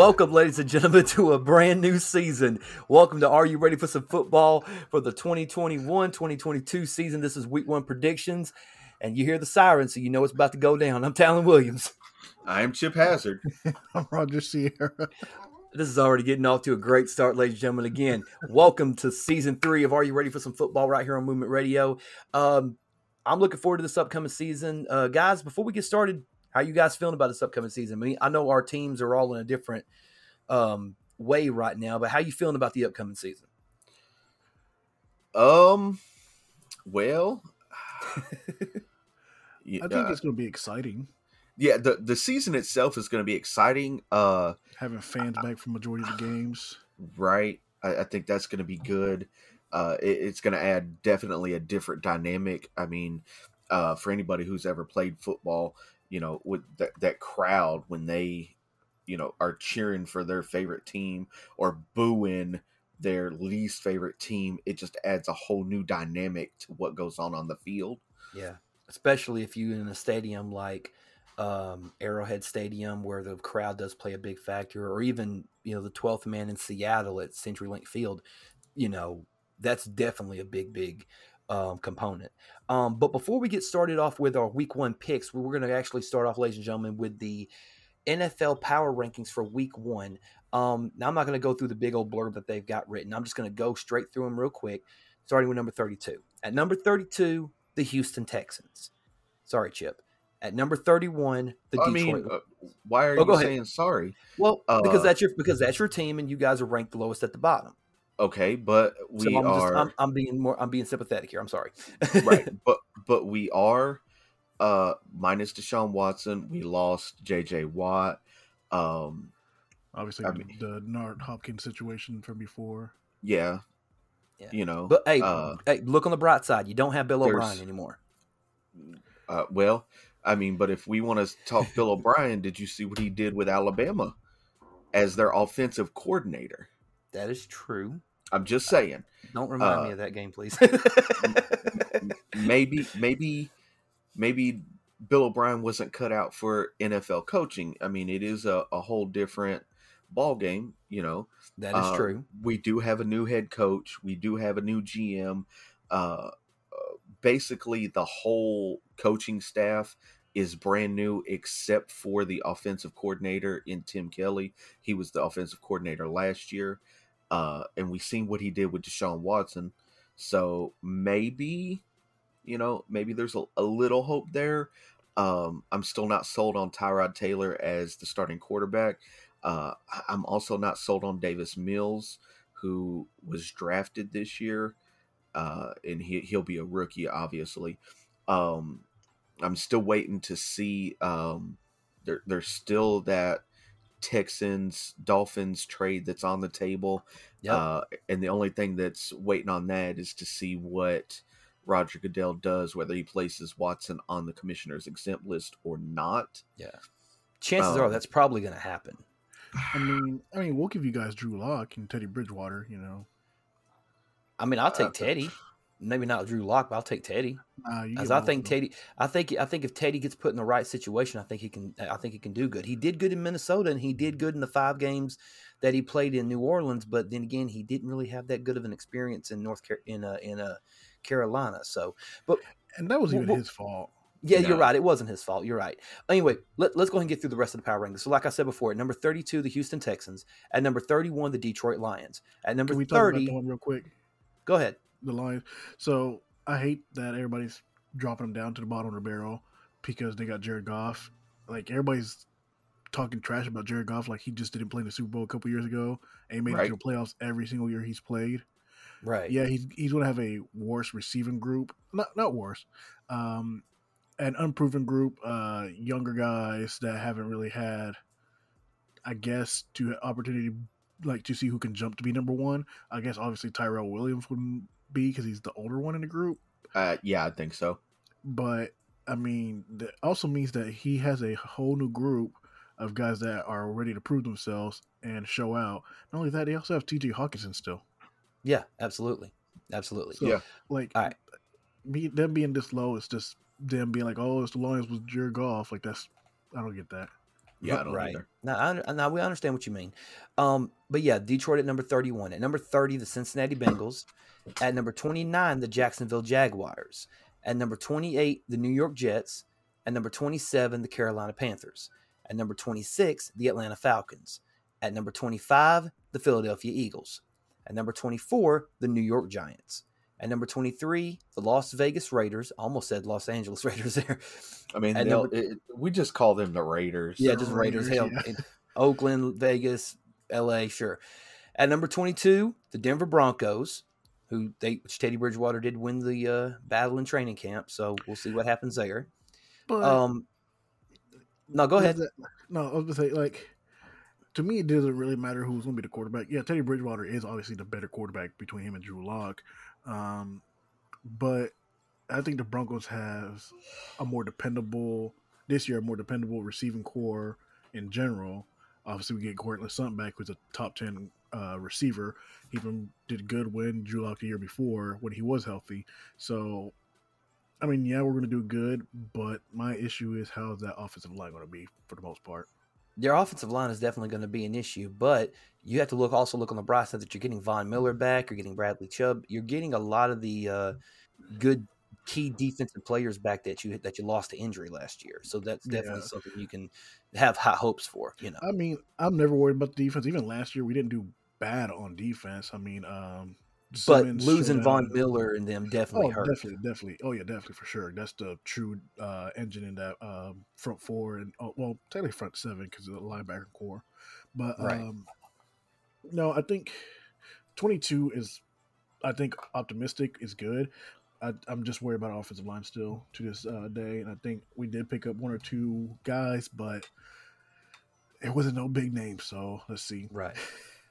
Welcome, ladies and gentlemen, to a brand new season. Welcome to Are You Ready for Some Football for the 2021 2022 season? This is week one predictions, and you hear the siren, so you know it's about to go down. I'm Talon Williams. I'm Chip Hazard. I'm Roger Sierra. This is already getting off to a great start, ladies and gentlemen. Again, welcome to season three of Are You Ready for Some Football right here on Movement Radio. Um, I'm looking forward to this upcoming season. Uh, guys, before we get started, how you guys feeling about this upcoming season? I mean, I know our teams are all in a different um, way right now, but how you feeling about the upcoming season? Um, well, I think it's going to be exciting. Yeah, the the season itself is going to be exciting. Uh, having fans back for majority of the games, right? I, I think that's going to be good. Uh, it, it's going to add definitely a different dynamic. I mean, uh, for anybody who's ever played football, you know, with that, that crowd when they, you know, are cheering for their favorite team or booing their least favorite team, it just adds a whole new dynamic to what goes on on the field. Yeah, especially if you in a stadium like um, Arrowhead Stadium, where the crowd does play a big factor, or even you know the twelfth man in Seattle at CenturyLink Field. You know, that's definitely a big, big um, component. Um, but before we get started off with our week one picks, we're going to actually start off, ladies and gentlemen, with the NFL power rankings for week one. Um, now, I'm not going to go through the big old blurb that they've got written. I'm just going to go straight through them real quick, starting with number 32. At number 32, the Houston Texans. Sorry, Chip. At number 31, the I Detroit. mean, uh, why are Oh, you saying sorry? well, because uh, that's your because that's your team, and you guys are ranked the lowest at the bottom. Okay, but we so I'm, are just, I'm, I'm being more I'm being sympathetic here. I'm sorry. right, but but we are uh minus Deshaun Watson. We lost J.J. Watt. Um, obviously I mean- DeAndre Hopkins situation from before. yeah, Yeah. you know, But hey, uh, hey, look on the bright side. You don't have Bill O'Brien anymore. uh, well, I mean, but if we want to talk Bill O'Brien, did you see what he did with Alabama as their offensive coordinator? That is true. I'm just saying, Don't remind me Uh, of that game, please. maybe, maybe, maybe Bill O'Brien wasn't cut out for NFL coaching. I mean, it is a, a whole different ball game, you know. that is Uh, true. We do have a new head coach. We do have a new GM. Uh, uh, basically, the whole coaching staff is brand new, except for the offensive coordinator in Tim Kelly. He was the offensive coordinator last year, uh, and we've seen what he did with Deshaun Watson. So maybe, you know, maybe there's a, a little hope there. Um, I'm still not sold on Tyrod Taylor as the starting quarterback. Uh, I'm also not sold on Davis Mills, who was drafted this year, uh, and he he'll be a rookie, obviously. Um, I'm still waiting to see. Um, there, there's still that Texans Dolphins trade that's on the table, Yep. uh, and the only thing that's waiting on that is to see what Roger Goodell does, whether he places Watson on the commissioner's exempt list or not. Yeah. Chances are um, that's probably going to happen. I mean, I mean, we'll give you guys Drew Lock and Teddy Bridgewater. You know, I mean, I'll uh, take Teddy. Maybe not Drew Lock, but I'll take Teddy. uh, As I think. Teddy, I think I think if Teddy gets put in the right situation, I think he can. I think he can do good. He did good in Minnesota, and he did good in the five games that he played in New Orleans. But then again, he didn't really have that good of an experience in North Car- in uh, in uh, Carolina. So, but and that was even Well, his fault. Yeah, No. you're right. It wasn't his fault. You're right. Anyway, let, let's go ahead and get through the rest of the power rankings. So, like I said before, at number 32, the Houston Texans. At number 31, the Detroit Lions. At number Can we talk about 30, one real quick? go ahead. The Lions. So I hate that everybody's dropping them down to the bottom of the barrel because they got Jared Goff. Like everybody's talking trash about Jared Goff, like he just didn't play in the Super Bowl a couple years ago and he made Right. it to the playoffs every single year he's played. Right. Yeah, he's he's going to have a worse receiving group. Not not worse. Um, an unproven group, uh, younger guys that haven't really had, I guess, to opportunity like to see who can jump to be number one. I guess obviously Tyrell Williams wouldn't be because he's the older one in the group. Uh, yeah, I think so. But I mean, that also means that he has a whole new group of guys that are ready to prove themselves and show out. Not only that, they also have T.J. Hockenson still. Yeah, absolutely. Absolutely. So, Yeah. like, All right. me them being this low it's just them being like, "Oh, it's the Lions with Jared Goff." Like that's, I don't get that. Yeah, I don't right. either. Now, I, now we understand what you mean. Um, but yeah, Detroit at number 31. At number 30, the Cincinnati Bengals. At number 29, the Jacksonville Jaguars. At number 28, the New York Jets. At number 27, the Carolina Panthers. At number 26, the Atlanta Falcons. At number 25, the Philadelphia Eagles. At number 24, the New York Giants. At number 23, the Las Vegas Raiders. Almost said Los Angeles Raiders there. I mean, number- it, we just call them the Raiders. Yeah, just Raiders. Raiders, Hell, yeah. Oakland, Vegas, L.A. Sure. At number twenty-two, the Denver Broncos, who they which Teddy Bridgewater did win the uh, battle in training camp. So we'll see what happens there. But Um, no, go ahead. that- no, I was gonna say like to me, it doesn't really matter who's going to be the quarterback. Yeah, Teddy Bridgewater is obviously the better quarterback between him and Drew Lock, um, but I think the Broncos have a more dependable this year, a more dependable receiving corps in general. Obviously, we get Courtland Sutton back, who's a top ten uh, receiver. He even did good when Drew Lock the year before when he was healthy. So, I mean, yeah, we're going to do good, but my issue is how is that offensive line going to be for the most part. Their offensive line is definitely going to be an issue, but you have to look also look on the bright side that you're getting Von Miller back, you're getting Bradley Chubb, you're getting a lot of the uh, good key defensive players back that you that you lost to injury last year. So that's definitely Yeah. something you can have high hopes for. You know, I mean, I'm never worried about the defense. Even last year, we didn't do bad on defense. I mean, um, but losing Von out- Miller and them definitely oh, hurt. definitely, definitely. Oh yeah, definitely for sure. That's the true uh, engine in that um, front four and oh, well, technically front seven because of the linebacker corps. But Right. um, no, I think 22 is, I think optimistic is good. I, I'm just worried about offensive line still to this uh, day, and I think we did pick up one or two guys, but it wasn't no big name. So let's see. Right.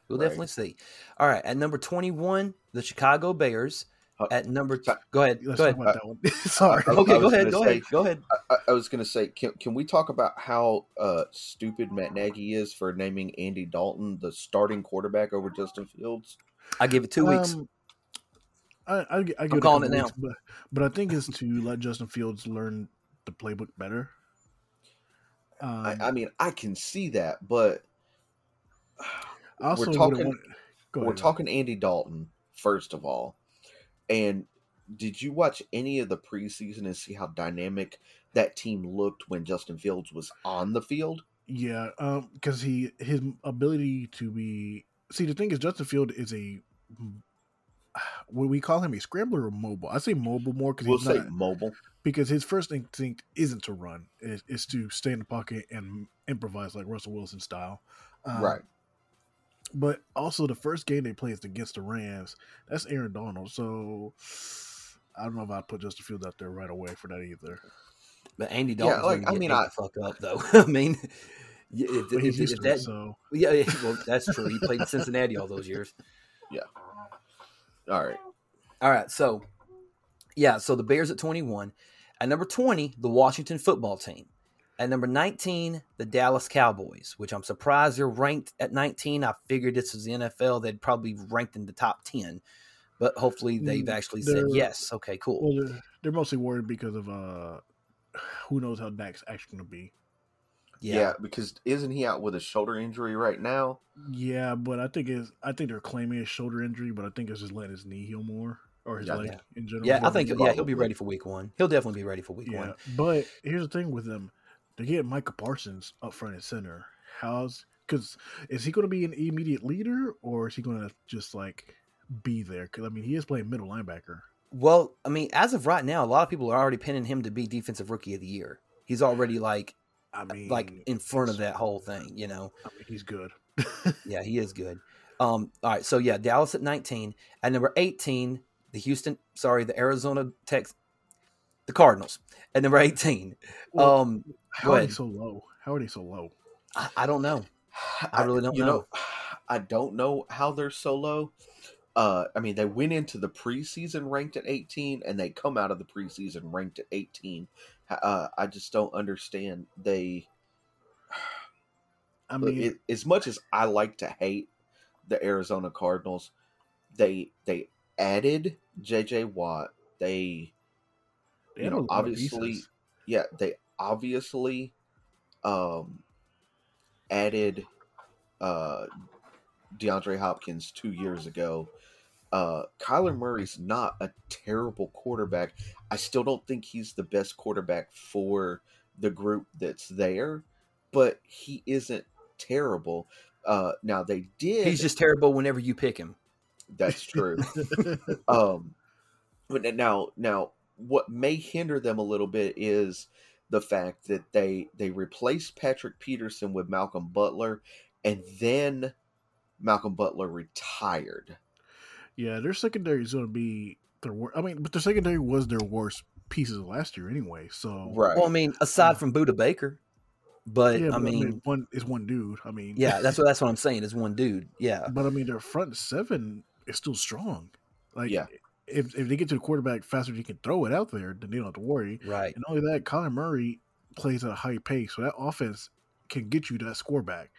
We'll Right. definitely see. All right. At number 21, the Chicago Bears. Uh, At number, so- go ahead. Let's Go ahead. about that one. Sorry. Okay, go ahead. Go say- ahead. Go ahead. I, I was going to say, can, can we talk about how uh, stupid Matt Nagy is for naming Andy Dalton the starting quarterback over Justin Fields? I give it two weeks. Um, I, I, I give it calling it now. weeks, but, but I think it's to let Justin Fields learn the playbook better. Um, I, I mean, I can see that, but also we're talking- want- we're talking Andy Dalton first of all. And did you watch any of the preseason and see how dynamic that team looked when Justin Fields was on the field? Yeah, um, because he his ability to be see the thing is Justin Field is a would we call him a scrambler or mobile? I say mobile more because We'll he's not mobile. because his first instinct isn't to run; it, it's to stay in the pocket and improvise like Russell Wilson style. Um, right. But also, the first game they played is against the Rams. That's Aaron Donald. So I don't know if I'd put Justin Fields out there right away for that either. But Andy Dalton, Yeah, like, like, I I mean, mean, I- the fuck up though. I mean, yeah, if, if- if to it, that, so yeah, yeah, well, that's true. He played in Cincinnati all those years. Yeah. All right. All right, so yeah, so the Bears at 21. At number 20, the Washington football team. At number 19, the Dallas Cowboys, which I'm surprised they're ranked at 19. I figured this was the NFL, they'd probably ranked in the top 10. But hopefully they've Mm, actually said they're- yes. Okay, cool. well, they're, they're mostly worried because of uh, who knows how Dak's actually going to be. Yeah. Yeah. because isn't he out with a shoulder injury right now? Yeah, but I think it's I think they're claiming a shoulder injury, but I think it's just letting his knee heal more or his Yeah. leg in general. Yeah, I think yeah, he'll be ready for week 1. He'll definitely be ready for week Yeah, 1. but here's the thing with them: they get Micah Parsons up front and center. How's because is he going to be an immediate leader or is he going to just like be there? Because I mean, he is playing middle linebacker. Well, I mean, as of right now, a lot of people are already pinning him to be defensive rookie of the year. He's already like I mean, like in front of that whole thing, you know. I mean, he's good. Yeah, he is good. Um, all right, so yeah, Dallas at 19. At number 18, the Houston, sorry, the Arizona Tex the Cardinals. At number 18. Well, Um, How are they so low? How are they so low? I, I don't know. I really don't you know. I don't know how they're so low. Uh, I mean, they went into the preseason ranked at 18, and they come out of the preseason ranked at 18. Uh, I just don't understand. They, I mean, it, as much as I like to hate the Arizona Cardinals, they they added J.J. Watt. They they you know, obviously- yeah, they obviously um added uh, DeAndre Hopkins two years ago, uh, Kyler Murray's not a terrible quarterback. I still don't think he's the best quarterback for the group that's there, but he isn't terrible. Uh, now they did. He's just terrible whenever you pick him. That's true. um, but now, now, what may hinder them a little bit is the fact that they they replaced Patrick Peterson with Malcolm Butler, and then Malcolm Butler retired. Yeah, their secondary is going to be their worst. I mean, but their secondary was their worst pieces last year anyway. So Right. Well, I mean, aside mm. from Budda Baker, but, yeah, I but mean, one is one dude. I mean, yeah, that's what that's what I'm saying. Is one dude. Yeah, but I mean, their front seven is still strong. Like, Yeah. If if they get to the quarterback faster, he can throw it out there. Then they don't have to worry. right. And only that, Kyler Murray plays at a high pace, so that offense can get you that score back.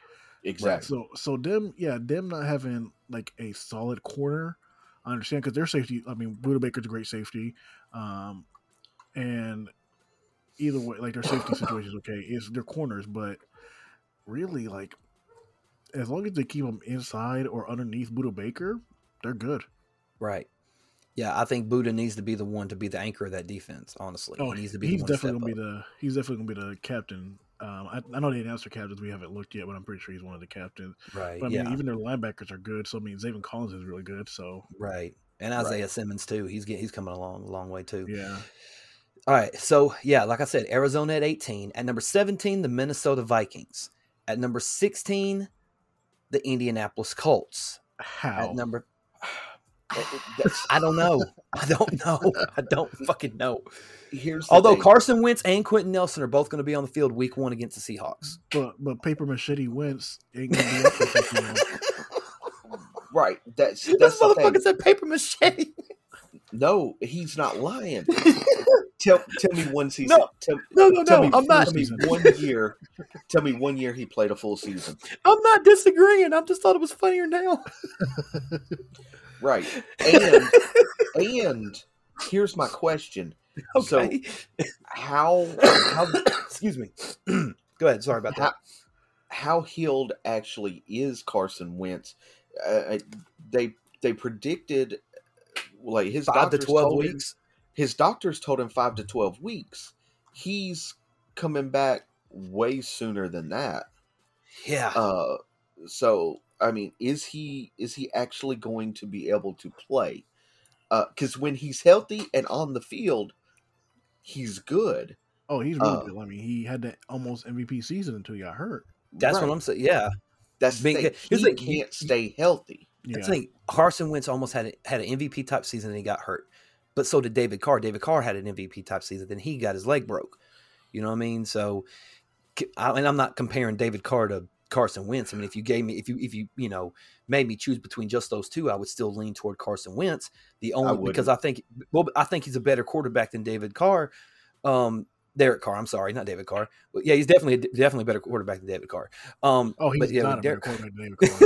exactly. So so them yeah them not having like a solid corner, I understand because their safety. I mean, Budda Baker's a great safety, um, and either way, like their safety situation is okay. Is their corners, but really like as long as they keep them inside or underneath Budda Baker, they're good. Right. Yeah, I think Budda needs to be the one to be the anchor of that defense. Honestly, Oh, he needs to be. he's the definitely gonna be the he's definitely gonna be the captain. Um, I, I know they announced their captains. We haven't looked yet, but I'm pretty sure he's one of the captains. Right. But I mean, yeah. even their linebackers are good. So I mean, Zaven Collins is really good. So right. And Isaiah Simmons too. He's get, he's coming along a long way too. yeah, All right. So yeah, like I said, Arizona at 18. At number 17, the Minnesota Vikings. At number 16, the Indianapolis Colts. how At number It- it- that's- Uh, I don't know. I don't know. I don't fucking know. here's Although thing. Carson Wentz and Quenton Nelson are both going to be on the field week one against the Seahawks. But but paper machete Wentz ain't gonna be up for fucking right, that's that's the motherfucker said paper machete. No, he's not lying. tell tell me one season. No, tell, No, no, tell no. me, I'm not. tell me one year. Tell me one year he played a full season. I'm not disagreeing. I just thought it was funnier now. Right, and and here's my question: Okay. How how Excuse me. Go ahead. Sorry about that. how healed actually is Carson Wentz? Uh, they they predicted like his Five to doctors twelve told him- weeks. his doctors told him five to twelve weeks. He's coming back way sooner than that. Yeah. Uh, so I mean, is he is he actually going to be able to play? Because when he's healthy and on the field, he's good. Oh, he's really Uh, good. I mean, he had that almost MVP season until he got hurt. That's Right. what I'm saying. Yeah. That's the being- thing. He the- can't stay healthy. Yeah, That's the thing. Carson Wentz almost had a, had an MVP type season and he got hurt, but so did David Carr. David Carr had an MVP type season, then he got his leg broke. You know what I mean? So, I, and I'm not comparing David Carr to Carson Wentz. I mean, if you gave me, if you if you you know made me choose between just those two, I would still lean toward Carson Wentz. The only wouldn't. because I think well, I think he's a better quarterback than David Carr. Um, Derek Carr. I'm sorry, not David Carr. But yeah, he's definitely definitely a better quarterback than David Carr. Um, Oh, he's but yeah, not a better quarterback than David Carr.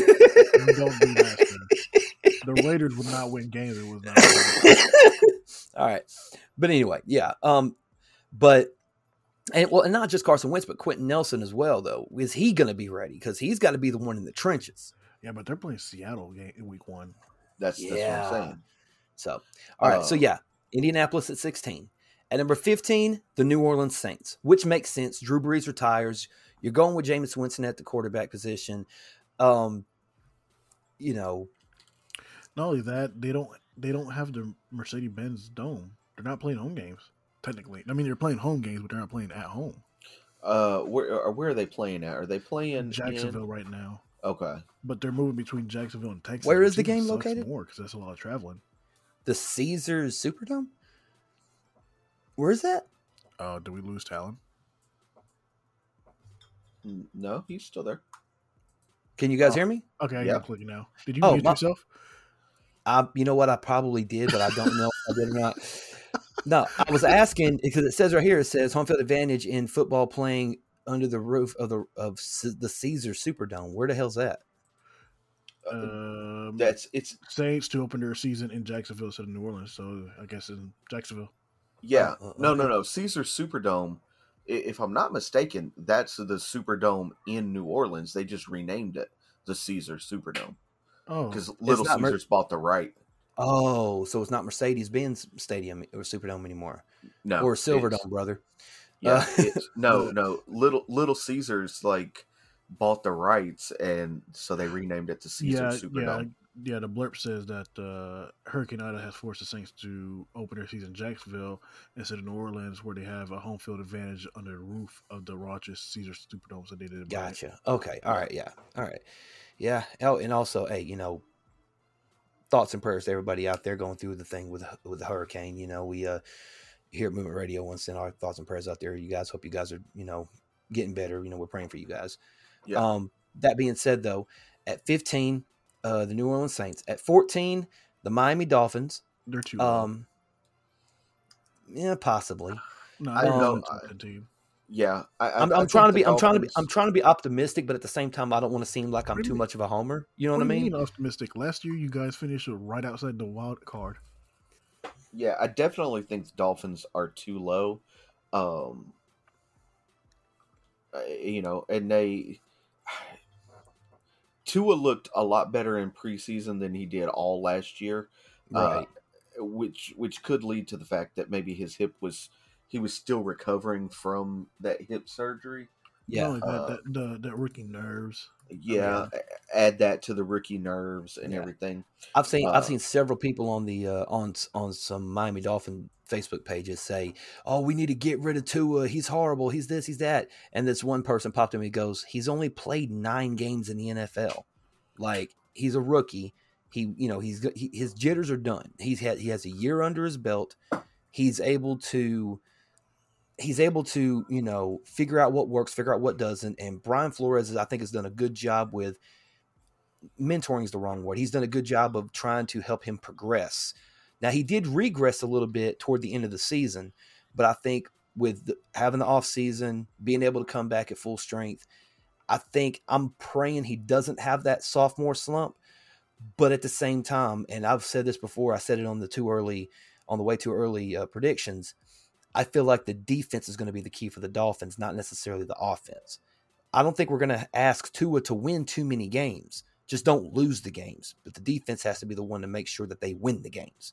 Don't do that, sir. The Raiders would not win games. It was not. All right. But anyway, yeah. Um, but and well, and not just Carson Wentz, but Quenton Nelson as well. Though, is he going to be ready? Because he's got to be the one in the trenches. Yeah, but they're playing Seattle game in week one. That's that's what Yeah. I'm saying. So, all right. so Uh, yeah, Indianapolis at sixteen. At number fifteen, the New Orleans Saints, which makes sense. Drew Brees retires. You're going with Jameis Winston at the quarterback position. Um, you know, Not only that, they don't they don't have the Mercedes Benz Dome. They're not playing home games technically. I mean, they're playing home games, but they're not playing at home. Uh, where where are they playing at? Are they playing in- Jacksonville right now, Okay. but they're moving between Jacksonville and Texas. Where is the game located? More because that's a lot of traveling. the Caesars Superdome. Where is that? Uh, do we lose Talon? No, he's still there. Can you guys Oh. hear me? Okay, I Yeah. got clicking now. Did you Oh, mute my- yourself? I, you know what? I probably did, but I don't know if I did or not. No, I was asking because it says right here. It says home field advantage in football playing under the roof of the of C- the Caesar Superdome. Where the hell's that? Um, That's it's Saints to open their season in Jacksonville instead of New Orleans. So I guess in Jacksonville. yeah. Oh, oh, no, no, no. Caesar Superdome if I'm not mistaken, that's the Superdome in New Orleans. They just renamed it the Caesar Superdome. Oh, because Little Caesars Mer- bought the right. Oh, so it's not Mercedes Benz Stadium or Superdome anymore. No, or Silverdome, brother. Yeah, uh, no, no. Little Little Caesars like bought the rights, and so they renamed it to Caesar yeah, Superdome. Yeah, yeah. The blurb says that uh, Hurricane Ida has forced the Saints to open their season in Jacksonville instead of New Orleans, where they have a home field advantage under the roof of the Rochester Caesar Superdome. So they did. Gotcha. Okay. All right. Yeah. All right. Yeah. Oh, and also, hey, you know, thoughts and prayers to everybody out there going through the thing with with the hurricane. You know, we uh here at Movement Radio once send our thoughts and prayers out there. You guys hope you guys are, you know, getting better. You know, we're praying for you guys. Yeah. Um, that being said though, at 15, uh the New Orleans Saints. At 14, the Miami Dolphins. They're too um yeah, possibly. No, I don't um, know. Yeah, I, am I'm trying to be. I'm trying to be. I'm trying to be optimistic, but at the same time, I don't want to seem like I'm too much of a homer. You know what, what I mean? mean? Optimistic. Last year, you guys finished right outside the wild card. Yeah, I definitely think the Dolphins are too low. Um, you know, and they Tua looked a lot better in preseason than he did all last year, uh, right? Uh, which which could lead to the fact that maybe his hip was he was still recovering from that hip surgery. Yeah, that, uh, that, the that rookie nerves. Yeah, I mean, add that to the rookie nerves and yeah. everything. I've seen uh, I've seen several people on the uh, on on some Miami Dolphin Facebook pages say, "Oh, we need to get rid of Tua. He's horrible. He's this. He's that." And this one person popped in and goes, "He's only played nine games in the NFL. Like he's a rookie. He, you know, he's he, his jitters are done. He's had he has a year under his belt. He's able to." He's able to you know figure out what works, figure out what doesn't. And Brian Flores, I think, has done a good job with mentoring is the wrong word. He's done a good job of trying to help him progress. Now he did regress a little bit toward the end of the season, but I think with the, having the off season, being able to come back at full strength, I think I'm praying he doesn't have that sophomore slump. But at the same time, and I've said this before, I said it on the too early, on the way too early uh, predictions. I feel like the defense is going to be the key for the Dolphins, not necessarily the offense. I don't think we're going to ask Tua to win too many games. Just don't lose the games. But the defense has to be the one to make sure that they win the games.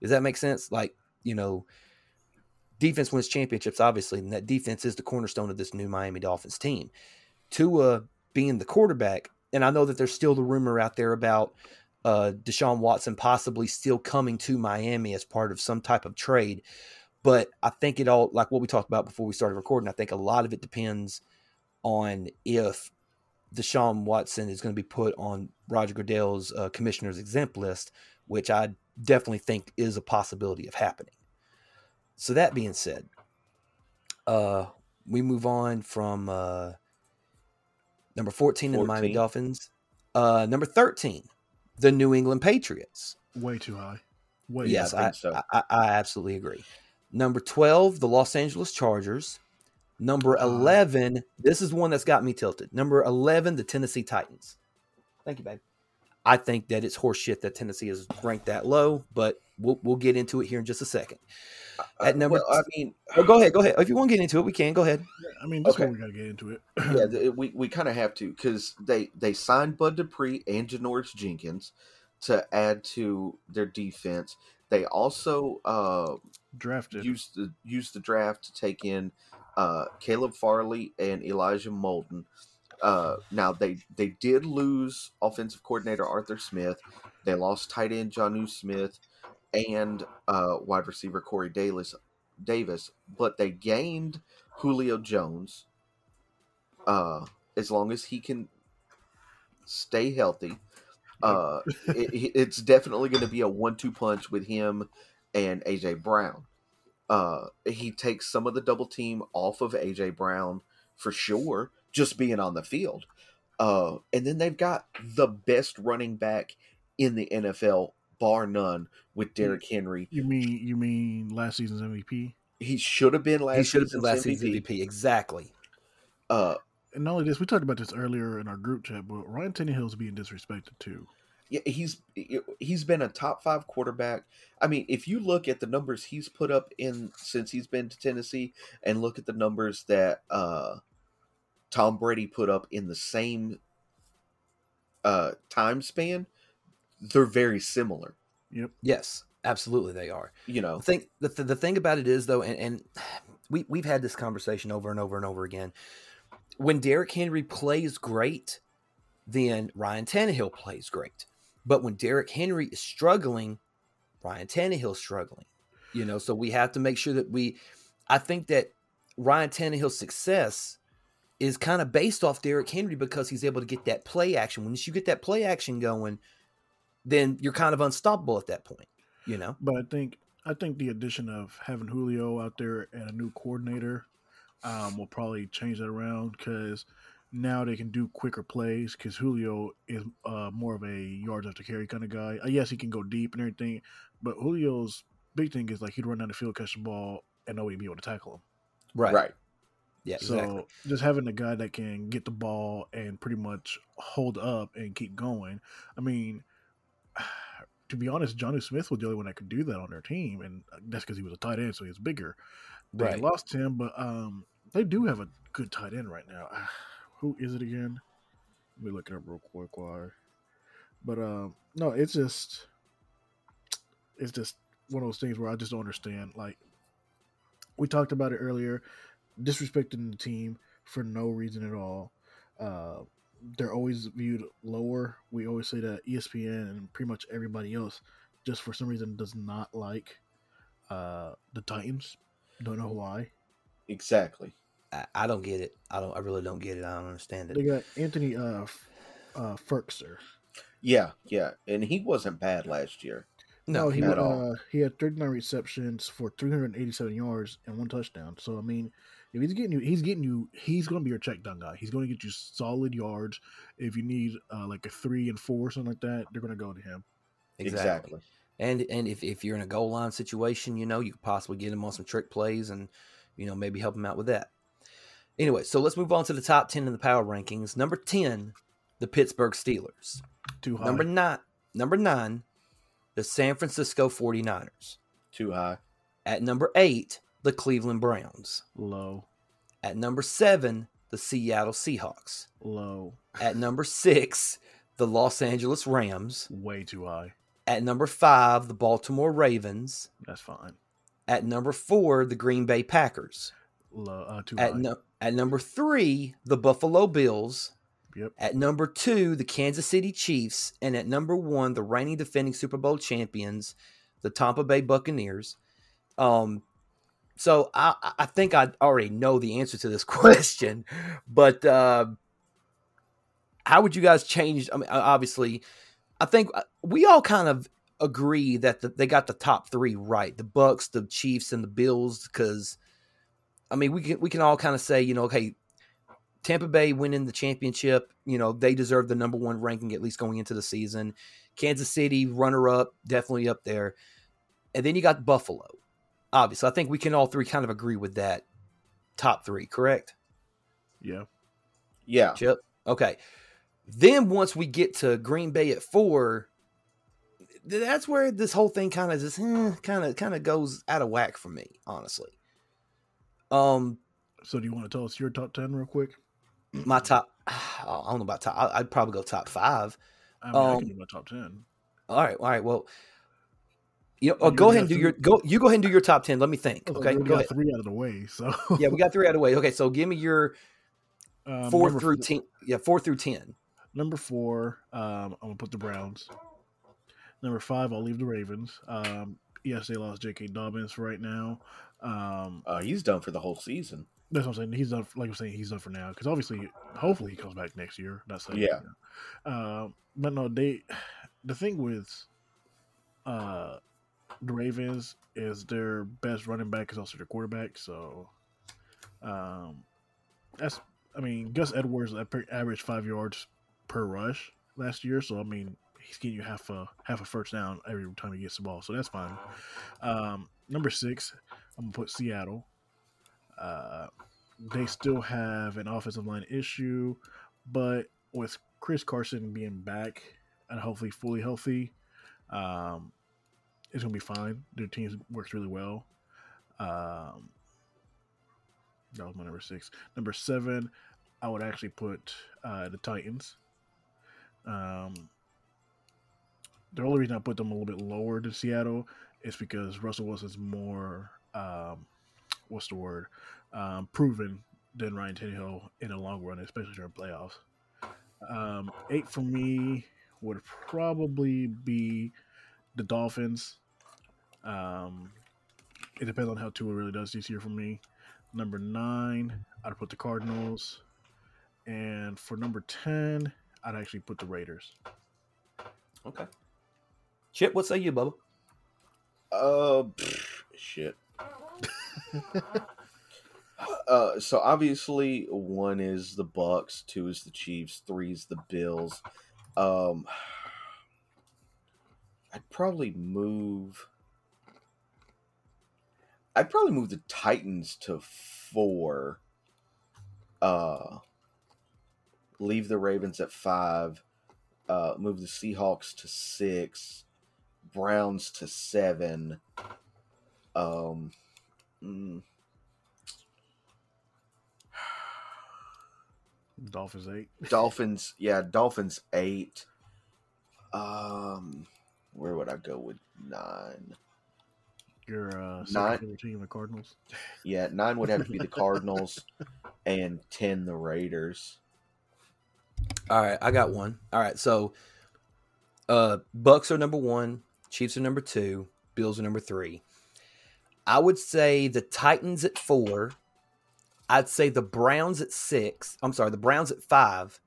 Does that make sense? Like, you know, defense wins championships, obviously, and that defense is the cornerstone of this new Miami Dolphins team. Tua being the quarterback, and I know that there's still the rumor out there about uh, Deshaun Watson possibly still coming to Miami as part of some type of trade. But I think it all, like what we talked about before we started recording, I think a lot of it depends on if Deshaun Watson is going to be put on Roger Goodell's uh, commissioner's exempt list, which I definitely think is a possibility of happening. So that being said, uh, we move on from uh, number 14, 14 in the Miami Dolphins. Uh, number 13, the New England Patriots. Way too high. Way yes, I, so. I, I, absolutely agree. Number 12, the Los Angeles Chargers. Number 11, this is one that's got me tilted. Number 11, the Tennessee Titans. Thank you, babe. I think that it's horseshit that Tennessee is ranked that low, but we'll, we'll get into it here in just a second. Uh, At number, well, I mean, oh, go ahead, go ahead. If you want to get into it, we can. Go ahead. I mean, okay. we got to get into it. yeah, we, we kind of have to because they they signed Bud Dupree and Janoris Jenkins to add to their defense. They also uh, drafted used the used the draft to take in uh, Caleb Farley and Elijah Molden. Uh, now they they did lose offensive coordinator Arthur Smith. They lost tight end Jonnu Smith and uh, wide receiver Corey Davis. Davis, but they gained Julio Jones. Uh, as long as he can stay healthy, uh, it, it's definitely going to be a one-two punch with him and AJ Brown. Uh, he takes some of the double team off of AJ Brown for sure, just being on the field. Uh, and then they've got the best running back in the NFL, bar none, with Derrick Henry. You mean you mean last season's MVP? He should have been last. He should have been last MVP. season's MVP. Exactly. Uh, and not only this, we talked about this earlier in our group chat, but Ryan Tannehill's being disrespected too. Yeah, he's he's been a top five quarterback. I mean, if you look at the numbers he's put up in since he's been to Tennessee, and look at the numbers that uh, Tom Brady put up in the same uh, time span, they're very similar. Yep. Yes, absolutely, they are. You know, The thing, the, the, the thing about it is though, and, and we we've had this conversation over and over and over again. When Derrick Henry plays great, then Ryan Tannehill plays great. But when Derrick Henry is struggling, Ryan Tannehill's struggling. You know, so we have to make sure that we. I think that Ryan Tannehill's success is kind of based off Derrick Henry because he's able to get that play action. Once you get that play action going, then you're kind of unstoppable at that point. You know. But I think I think the addition of having Julio out there and a new coordinator um, will probably change that around because now they can do quicker plays because Julio is uh, more of a yards after carry kind of guy. Uh, yes, he can go deep and everything, but Julio's big thing is like he'd run down the field, catch the ball, and nobody'd be able to tackle him. Right. right? Yeah. So Exactly. just having a guy that can get the ball and pretty much hold up and keep going. I mean, to be honest, Johnny Smith was the only one that could do that on their team, and that's because he was a tight end, so he was bigger. They Right. lost him, but um, they do have a good tight end right now. Who is it again? Let me look it up real quick. Why? But um, no, it's just it's just one of those things where I just don't understand. Like we talked about it earlier, disrespecting the team for no reason at all. Uh, they're always viewed lower. We always say that ESPN and pretty much everybody else, just for some reason, does not like uh, the Titans. Don't know why. Exactly. I, I don't get it. I don't. I really don't get it. I don't understand it. They it. got Anthony uh, F- uh, Firkser. Yeah, yeah, and he wasn't bad last year. No, he at uh, he had 39 receptions for 387 yards and one touchdown. So I mean, if he's getting you, he's getting you. He's going to be your check down guy. He's going to get you solid yards. If you need uh, like a three and four or something like that, they're going to go to him. Exactly. And and if, if you're in a goal line situation, you know, you could possibly get him on some trick plays and, you know, maybe help him out with that. Anyway, so let's move on to the top 10 in the power rankings. Number 10, the Pittsburgh Steelers. Too high. Number 9, number 9, the San Francisco 49ers. Too high. At number 8, the Cleveland Browns. low, At number 7, the Seattle Seahawks. low, At number 6, the Los Angeles Rams. way too high. At number 5, the Baltimore Ravens. That's fine. At number 4, the Green Bay Packers. Low, uh, At no, at number 3, the Buffalo Bills. Yep. At number 2, the Kansas City Chiefs, and at number 1, the reigning defending Super Bowl champions, the Tampa Bay Buccaneers. Um so I I think I already know the answer to this question, but uh how would you guys change I mean obviously I think uh, we all kind of agree that the, they got the top 3 right. The Bucks, the Chiefs and the Bills cuz I mean, we can we can all kind of say, you know, okay, Tampa Bay winning the championship, you know, they deserve the number one ranking at least going into the season. Kansas City, runner up, definitely up there. And then you got Buffalo. Obviously, I think we can all three kind of agree with that top three, correct? yeah. Yeah, Chip? Okay. Then once we get to Green Bay at four, that's where this whole thing kind of just kind of kind of goes out of whack for me, honestly. Um, So do you want to tell us your top ten real quick? my top I don't know about top I- I'd probably go top five. I mean, I Um, can do my top ten. All right, all right. Well, you know, Oh, uh, go ahead and do your go. You go ahead and do your top ten. Let me think. Oh, Okay, we go got ahead. three out of the way. So Yeah, we got three out of the way. Okay, so give me your um, four through ten. Yeah, four through ten. Number four, um, I'm gonna put the Browns. Number five, I'll leave the Ravens. Um, yes, they lost J.K. Dobbins for right now. Um, uh, he's done for the whole season. that's what I'm saying. He's done. For, Like I'm saying, he's done for now because obviously, hopefully, he comes back next year. Not saying, Yeah. Um, but no, they. The thing with, uh, the Ravens is their best running back is also their quarterback. So, um, that's. I mean, Gus Edwards averaged five yards per rush last year. So I mean, he's getting you half a half a first down every time he gets the ball. So that's fine. Um, number six, I'm gonna put Seattle. Uh, they still have an offensive line issue, but with Chris Carson being back, and hopefully fully healthy, um, it's gonna be fine. Their team works really well. Um, that was my number six. Number seven, I would actually put uh, the Titans. Um, the only reason I put them a little bit lower than Seattle is because Russell Wilson's more, um, what's the word, um, proven than Ryan Tannehill in the long run, especially during playoffs. Um, eight for me would probably be the Dolphins. Um, it depends on how Tua really does this year for me. Number nine, I'd put the Cardinals. And for number 10, I'd actually put the Raiders. Okay. Chip, what say you, Bubba? Uh, pff, shit. uh, so obviously one is the Bucks, two is the Chiefs, three is the Bills. Um, I'd probably move. I'd probably move the Titans to four. Uh, leave the Ravens at five. Uh, move the Seahawks to six. Browns to seven. Um, mm, Dolphins eight. Dolphins, yeah, Dolphins eight. Um, where would I go with nine? Your uh, Nine. team, the Cardinals. Yeah, nine would have to be the Cardinals, and ten the Raiders. All right, I got one. All right, so uh Bucks are number one, Chiefs are number two, Bills are number three. I would say the Titans at four. I'd say the Browns at six. I'm sorry, the Browns at five,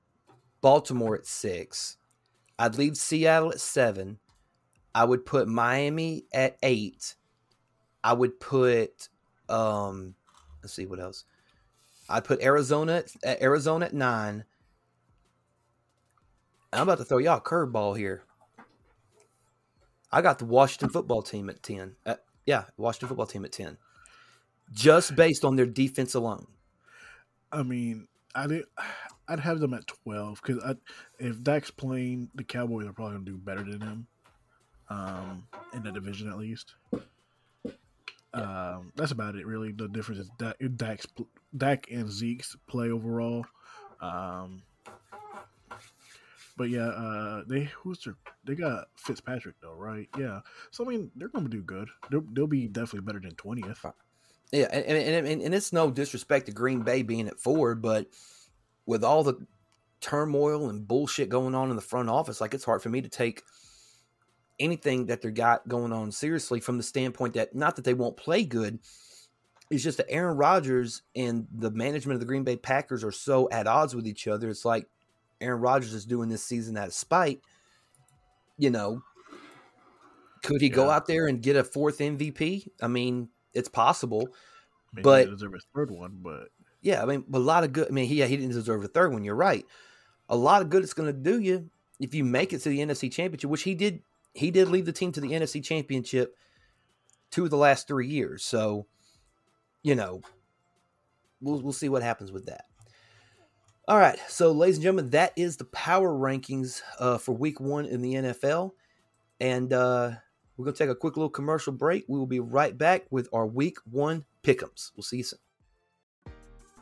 Baltimore at six. I'd leave Seattle at seven. I would put Miami at eight. I would put um let's see what else. I'd put Arizona at Arizona at I'm about to throw y'all a curveball here. I got the Washington football team at 10. Uh, yeah, Washington football team at 10. Just based on their defense alone. I mean, I did. I'd have them at twelve because if Dak's playing, the Cowboys are probably gonna do better than him, um, in the division at least. Um, that's about it, really. The difference is Dak, Dak's Dak and Zeke's play overall. Um, but yeah, uh, they who's their they got Fitzpatrick though, right? Yeah, so I mean they're gonna do good. They'll, they'll be definitely better than twentieth. Yeah, and, and, and, and it's no disrespect to Green Bay being at four, but with all the turmoil and bullshit going on in the front office, like it's hard for me to take anything that they got going on seriously from the standpoint that not that they won't play good, it's just that Aaron Rodgers and the management of the Green Bay Packers are so at odds with each other. It's like Aaron Rodgers is doing this season out of spite. You know, could he go out there and get a fourth MVP? I mean, it's possible. Maybe But- they deserve a third one, but Yeah, I mean, but a lot of good. I mean, he, yeah, he didn't deserve a third one. You're right. A lot of good it's going to do you if you make it to the NFC Championship, which he did. He did lead the team to the NFC Championship two of the last three years. So, you know, we'll we'll see what happens with that. All right, so ladies and gentlemen, that is the power rankings uh, for Week One in the NFL, and uh, we're gonna take a quick little commercial break. We will be right back with our Week One pick'ems. We'll see you soon.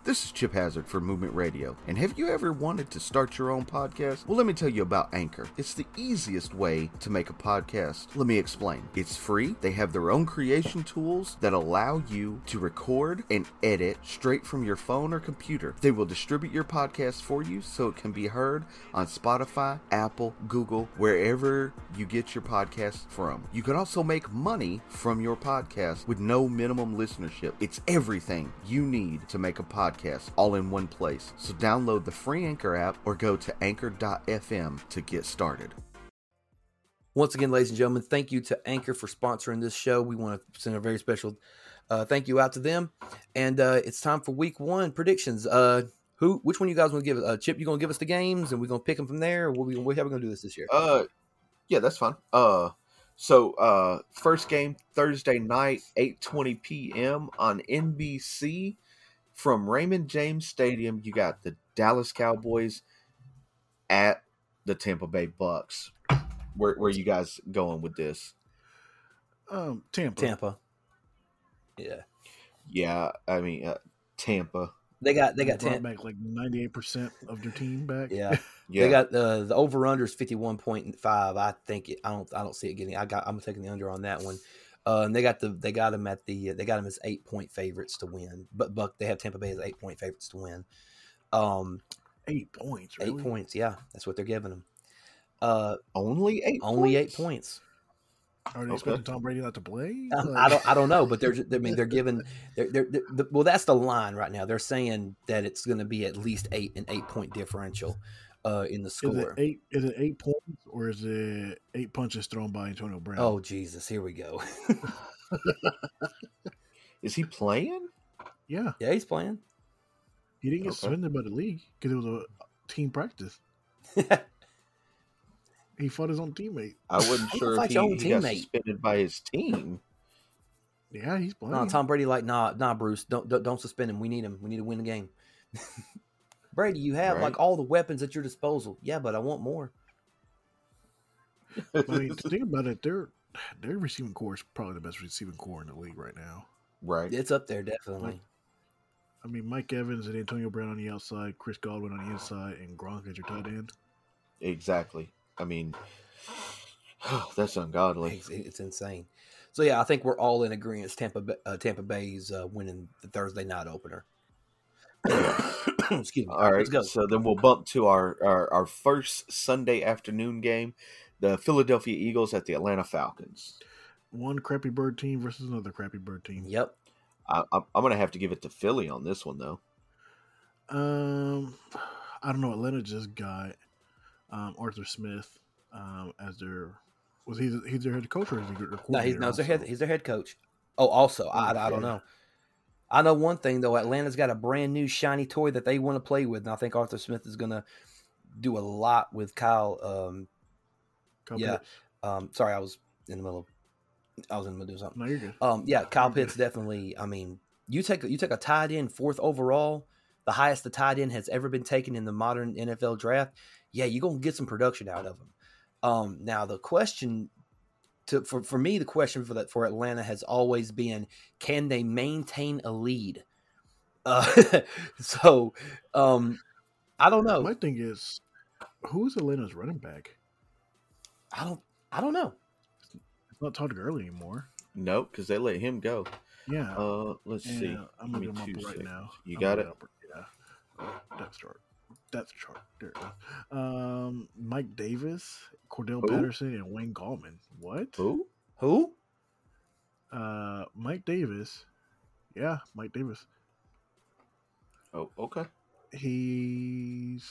This is Chip Hazard for Movement Radio. And have you ever wanted to start your own podcast? Well, let me tell you about Anchor. It's the easiest way to make a podcast. Let me explain. It's free. They have their own creation tools that allow you to record and edit straight from your phone or computer. They will distribute your podcast for you so it can be heard on Spotify, Apple, Google, wherever you get your podcast from. You can also make money from your podcast with no minimum listenership. It's everything you need to make a podcast all in one place. So download the free Anchor app or go to anchor.fm to get started. Once again, ladies and gentlemen, thank you to Anchor for sponsoring this show. We want to send a very special uh, thank you out to them. And uh, it's time for Week One predictions. Uh, who, which one you guys want to give? Uh, Chip, you gonna give us the games, and we're gonna pick them from there. Or what we, how are we gonna do this this year? Uh, yeah, that's fine. Uh, so uh, first game Thursday night, eight twenty p.m. on NBC from Raymond James Stadium. You got the Dallas Cowboys at the Tampa Bay Bucks. Where where you guys going with this? Um, Tampa. Tampa. Yeah, Yeah, I mean uh, Tampa. they got they got brought Tampa. back like ninety eight percent of their team back. Yeah, Yeah, they got the the over under is fifty one point five. I think it, I don't I don't see it getting. I got I'm taking the under on that one. Uh, and they got the they got them at the they got them as eight point favorites to win. But Buck they have Tampa Bay as eight point favorites to win. Um, eight points. Really? eight points. Yeah, that's what they're giving them. Uh, only eight. only eight points? points. Are they Okay. expecting Tom Brady not to play? Um, Like- I don't I don't know, but they're I mean they're giving they're, they're, they're the, well that's the line right now. They're saying that it's going to be at least eight an eight point differential uh, in the Is score. it eight? Is it eight points or is it eight punches thrown by Antonio Brown? Oh Jesus, here we go. Is he playing? yeah, yeah, he's playing. he didn't get Okay. suspended by the league because it was a team practice. He fought his own teammate. I wasn't sure fight if he, your own he got suspended by his team. Yeah, he's playing. no, Tom Brady like nah nah Bruce don't don't, don't suspend him. We need him. We need to win the game. Brady, you have Right. like all the weapons at your disposal. Yeah, but I want more. I mean, to think about it, their their receiving corps is probably the best receiving corps in the league right now. right. It's up there definitely. I mean, Mike Evans and Antonio Brown on the outside, Chris Godwin on the inside, and Gronk as your tight end. Exactly. I mean, that's ungodly. It's, it's insane. So yeah, I think we're all in agreement. Tampa uh, Tampa Bay's uh, winning the Thursday night opener. Excuse me. All right, let's go. so then we'll bump to our, our our first Sunday afternoon game, the Philadelphia Eagles at the Atlanta Falcons. One crappy bird team versus another crappy bird team. Yep. I, I'm, I'm going to have to give it to Philly on this one, though. Um, I don't know. Atlanta just got um, Arthur Smith um, as their was he he's their head coach or is he their No, he's no, he's their head. He's their head coach. Oh, also, I, I don't know. I know one thing though. Atlanta's got a brand new shiny toy that they want to play with, and I think Arthur Smith is going to do a lot with Kyle. Um, yeah. Um, sorry, I was in the middle. Of, I was in the middle of something. No, you're good. Um, yeah, Kyle. Pitts definitely. I mean, you take you take a tight end fourth overall, the highest the tight end has ever been taken in the modern NFL draft. Yeah, you're gonna get some production out of him. Um, now the question to for, for me, the question for that for Atlanta has always been, can they maintain a lead? Uh, so, um, I don't know. My thing is, who's Atlanta's running back? I don't. I don't know. It's not Todd Gurley anymore. Nope, because they let him go. Yeah, Uh, let's yeah, see. I'm Give me looking him two up right seconds. now. You I'm got it? up- yeah, that's chart. That's chart. There it is. Um, Mike Davis, Cordell Who? Patterson, and Wayne Gallman. What? Who? Who? Uh, Mike Davis. Yeah, Mike Davis. Oh, okay. He's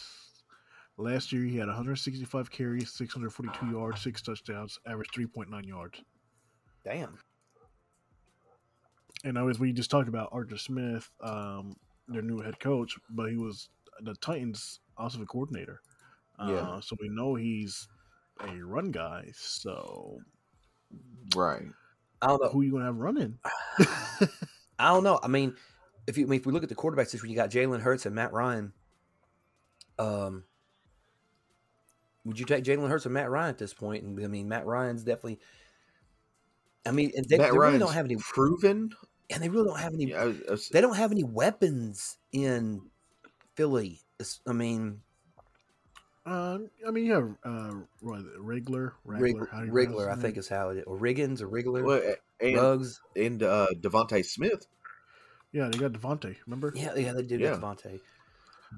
last year he had 165 carries, 642 yards, six touchdowns, average 3.9 yards. Damn. And as we just talked about Arthur Smith, um, their new head coach, but he was the Titans offensive coordinator. Uh, Yeah. So we know he's a run guy. So Right. I don't know. who you gonna have running? I don't know. I mean, if you I mean, if we look at the quarterback situation, you got Jalen Hurts and Matt Ryan. Um, would you take Jalen Hurts or Matt Ryan at this point? And I mean, Matt Ryan's definitely. I mean, and they, Matt they really Ryan's don't have any, proven. and they really don't have any. Yeah, I was- I was- They don't have any weapons in Philly. It's- I mean, Uh, I mean, you have uh, what, Rigler, Rig, Rigler, how do you Rigler, I think is how it is, or Riggins or Rigler, well, and Ruggs. and uh, DeVonta Smith. Yeah, they got DeVonta. Remember? Yeah, yeah, they did Yeah. get DeVonta,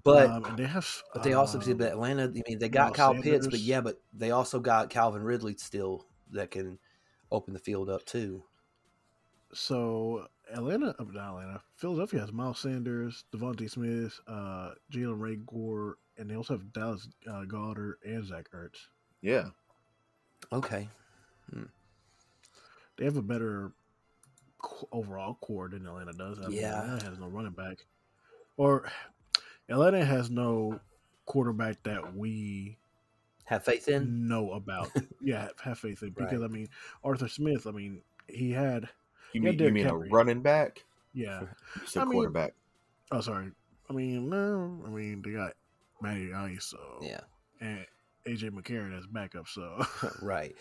but um, and they have. But they also um, did Atlanta. I mean, they got Miles Kyle Pitts, but yeah, but they also got Calvin Ridley still that can open the field up too. So Atlanta, uh, not Atlanta, Philadelphia has Miles Sanders, DeVonta Smith, uh, Jalen Reagor, and they also have Dallas uh, Goedert and Zach Ertz. Yeah. Okay, They have a better overall corps than Atlanta does. I Yeah. Atlanta has no running back, or Atlanta has no quarterback that we have faith in. know about. yeah, have, have faith in because Right. I mean Arthur Smith. I mean he had You Yeah, mean you mean a running back? yeah. You said I mean- quarterback. Oh, sorry. I mean no. I mean they got Matty Ice. So Yeah, and AJ McCarron as backup. So right.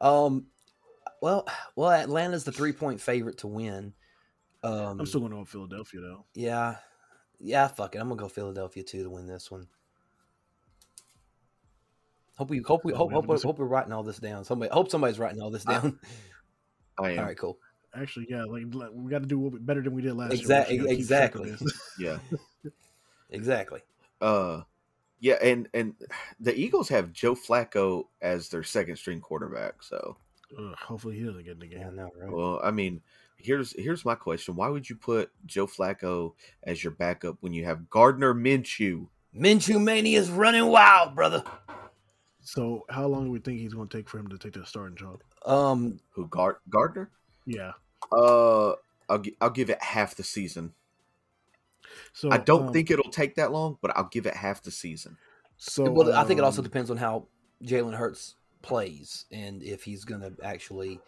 Um. Well, well, Atlanta's the three point favorite to win. Um, I'm still going to go Philadelphia though. Yeah, yeah. Fuck it. I'm gonna go Philadelphia too to win this one. Hope we hope we hope hope, hope we're writing all this down. Somebody hope somebody's writing all this down. I, I am. All right, cool. Actually, yeah, like we got to do a little bit better than we did last exactly, year. Exactly. yeah. exactly. Uh, yeah, and and the Eagles have Joe Flacco as their second string quarterback. So Ugh, hopefully he doesn't get in the game. Yeah, no, right. Well, I mean, here's here's my question: Why would you put Joe Flacco as your backup when you have Gardner Minshew? Minshew mania is running wild, brother. So, how long do we think he's going to take for him to take the starting job? Um, who Gard- Gardner? Yeah. Uh, I'll I'll give it half the season. So I don't um, think it'll take that long, but I'll give it half the season. So, well, I think it also um, depends on how Jalen Hurts plays and if he's going to actually,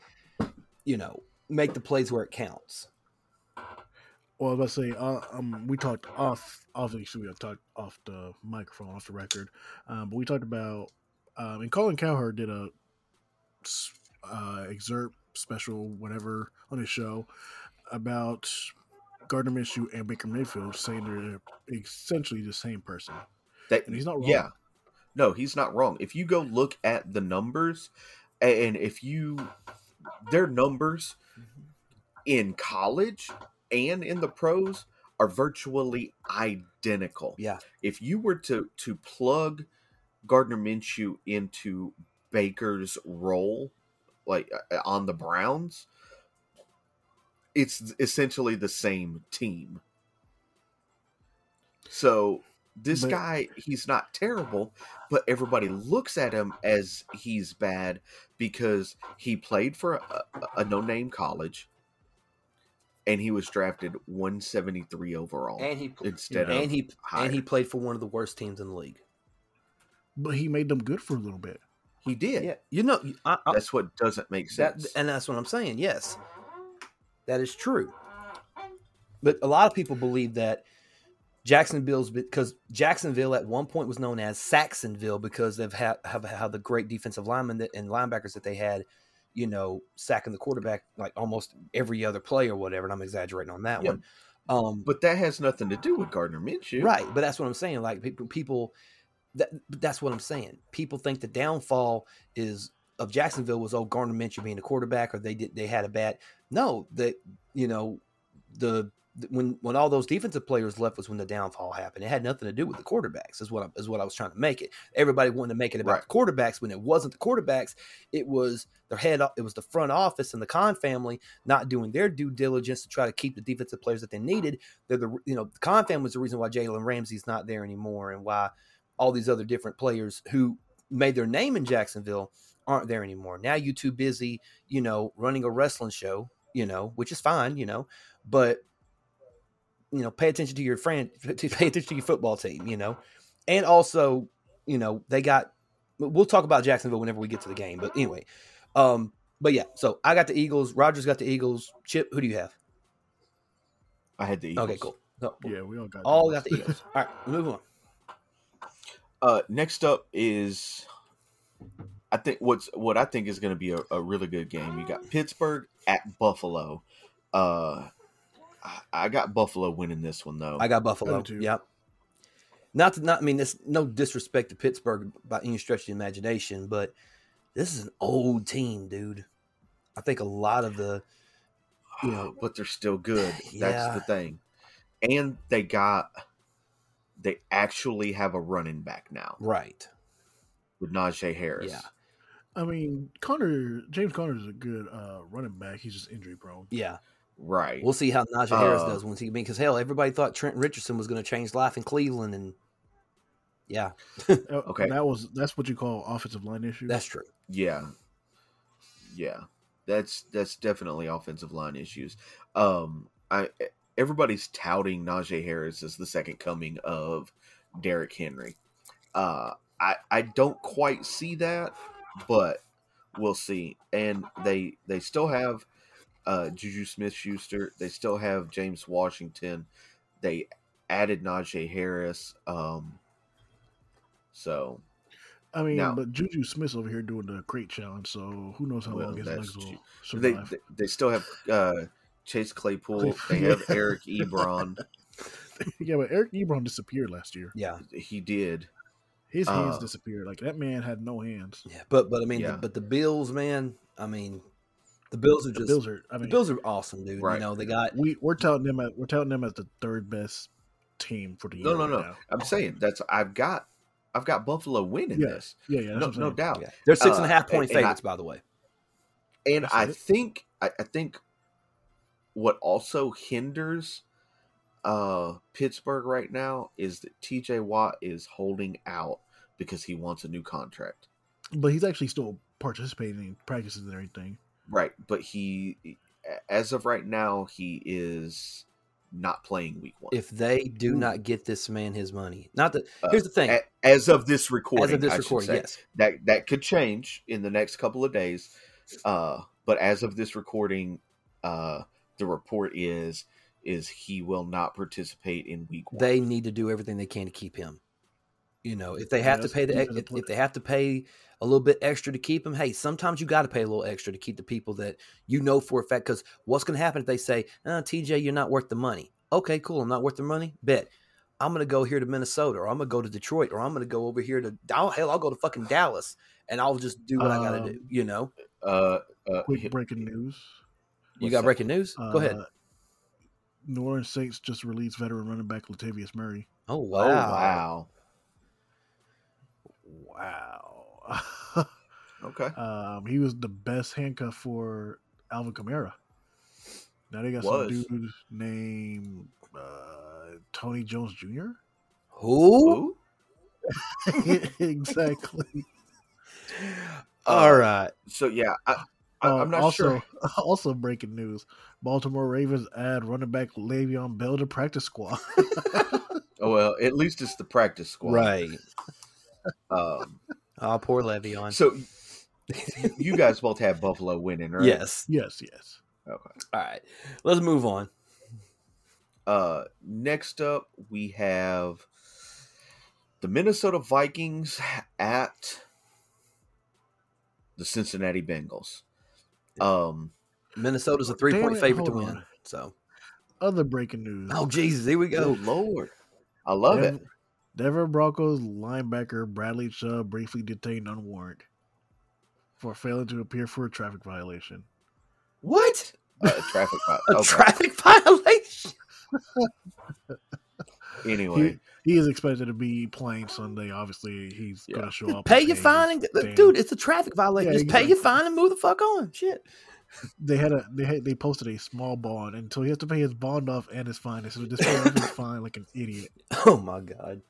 you know, make the plays where it counts. Well, I was about to say, uh, um, we talked off. Obviously, we talked off the microphone, off the record, um, but we talked about. Um, and Colin Cowherd did a uh, excerpt special, whatever, on his show about Gardner Minshew and Baker Mayfield, saying they're essentially the same person. That And he's not wrong. Yeah, no, he's not wrong. If you go look at the numbers, and if you their numbers mm-hmm. in college and in the pros are virtually identical. Yeah. If you were to to plug Gardner Minshew into Baker's role, like uh, on the Browns, it's essentially the same team. So this But- guy, he's not terrible, but everybody looks at him as he's bad because he played for a, a no-name college, and he was drafted 173 overall And he instead and of he higher. and he played for one of the worst teams in the league. But he made them good for a little bit. He did. Yeah, you know, I, I, That's what doesn't make that, sense. and that's what I'm saying. Yes, that is true. But a lot of people believe that Jacksonville's because Jacksonville at one point was known as Sacksonville because they've had have how the great defensive linemen that, and linebackers that they had, you know, sacking the quarterback like almost every other play or whatever. And I'm exaggerating on that Yeah. one. Um, but that has nothing to do with Gardner Minshew. Right, but that's what I'm saying. Like people, people that that's what I'm saying. People think the downfall is of Jacksonville was oh Gardner Minshew being a quarterback or they did they had a bad. No, that you know the when when all those defensive players left was when the downfall happened. It had nothing to do with the quarterbacks. Is what I, is what I was trying to make it. Everybody wanted to make it about Right. the quarterbacks when it wasn't the quarterbacks. It was their head. It was the front office and the Khan family not doing their due diligence to try to keep the defensive players that they needed they're the you know the Khan family was the reason why Jalen Ramsey's not there anymore, and why all these other different players who made their name in Jacksonville aren't there anymore. Now you too busy, you know, running a wrestling show, you know, which is fine, you know, but you know, pay attention to your friend, to pay attention to your football team, you know, and also, you know, they got. We'll talk about Jacksonville whenever we get to the game, but anyway, um, but yeah, so I got the Eagles. Rogers got the Eagles. Chip, who do you have? I had the Eagles. Okay, cool. No, Yeah, we all got all those. got the Eagles. All right, move on. Uh, next up is, I think what's what I think is going to be a, a really good game. You got Pittsburgh at Buffalo. Uh, I- I got Buffalo winning this one though. I got Buffalo. I do too. Yep. Not to not I mean this no disrespect to Pittsburgh by any stretch of the imagination, but this is an old team, dude. I think a lot of the you know but they're still good. Yeah. That's the thing. And they got, they actually have a running back now right. with Najee Harris. Yeah. I mean, Conner James Conner is a good uh, running back. He's just injury prone. Yeah. Right. We'll see how Najee Harris Uh, does once he because hell, everybody thought Trent Richardson was gonna change life in Cleveland and yeah, Okay, Okay. that was that's what you call offensive line issue. that's true. Yeah. Yeah. That's that's definitely offensive line issues. Um I everybody's touting Najee Harris as the second coming of Derrick Henry. Uh I I don't quite see that, but we'll see. And they they still have uh Juju Smith Schuster, they still have James Washington. They added Najee Harris. Um so I mean, Now- but Juju Smith's over here doing the crate challenge, so who knows how Well, long his legs will Ju- They, survive. they they still have uh, Chase Claypool. They have Eric Ebron. yeah, but Eric Ebron disappeared last year. Yeah, He did. His hands Uh, disappeared. Like that man had no hands. yeah. But but I mean, Yeah. the, but the Bills, man. I mean, the Bills are The just Bills are. I the mean, Bills are awesome, dude. Right. You know, they got we we're touting them at we're touting them as the third best team for the year. No, no, right no. now. I'm saying that's I've got I've got Buffalo winning Yeah, this. Yeah, yeah, No, no doubt. yeah, they're six and a half point Uh, half point and- and I- favorites, by the way. And I I said it. think I, I think what also hinders uh Pittsburgh right now is that TJ Watt is holding out because he wants a new contract. But he's actually still participating in practices and everything. Right, but he as of right now he is not playing week 1. If they do Ooh. not get this man his money, not that. Uh, here's the thing. As of this recording, As of this I recording, say. yes. that that could change in the next couple of days. Uh, but as of this recording, uh, the report is is he will not participate in week one. they need to do everything they can to keep him. You know, if they have to pay the ex- if, if they have to pay a little bit extra to keep him, hey, sometimes you got to pay a little extra to keep the people that you know for a fact. Because what's going to happen if they say, uh, "TJ, you're not worth the money"? Okay, cool. I'm not worth the money. Bet I'm going to go here to Minnesota, or I'm going to go to Detroit, or I'm going to go over here to I'll, hell, I'll go to fucking Dallas, and I'll just do what I got to do. Um, You know, uh, uh, Quick breaking news. You what's got that? breaking news. go ahead. Uh, New Orleans Saints just released veteran running back Latavius Murray. Oh Oh wow, wow. Wow. Okay. um, he was the best handcuff for Alvin Kamara. Now they got Was. some dude named uh, Tony Jones Jr. Who? Who? exactly. All right. So yeah, I, I, Uh, I'm not also, sure. Also, breaking news: Baltimore Ravens add running back Le'Veon Bell to practice squad. Oh well, at least it's the practice squad. Right. Um, Oh, poor Le'Veon. so you- you guys both have Buffalo winning, right? Yes. yes, yes. Okay. All right. Let's move on. Uh, next up, we have the Minnesota Vikings at the Cincinnati Bengals. Um, Minnesota's a three Damn point it, favorite to win. on. So, Other breaking news: oh Jesus, here we go. lord, I love it. Denver, Broncos linebacker Bradley Chubb briefly detained on warrant for failing to appear for a traffic violation. What? Uh, traffic. vi- A traffic violation? anyway, He is expected to be playing Sunday. Obviously, he's Yeah. going to show up. Pay your fine, and, dude. It's a traffic violation. Yeah, Just pay your fine and move the fuck on. Shit. They had a they had, they posted a small bond, and so he has to pay his bond off and his fine. So just pay off his fine like an idiot. Oh my god.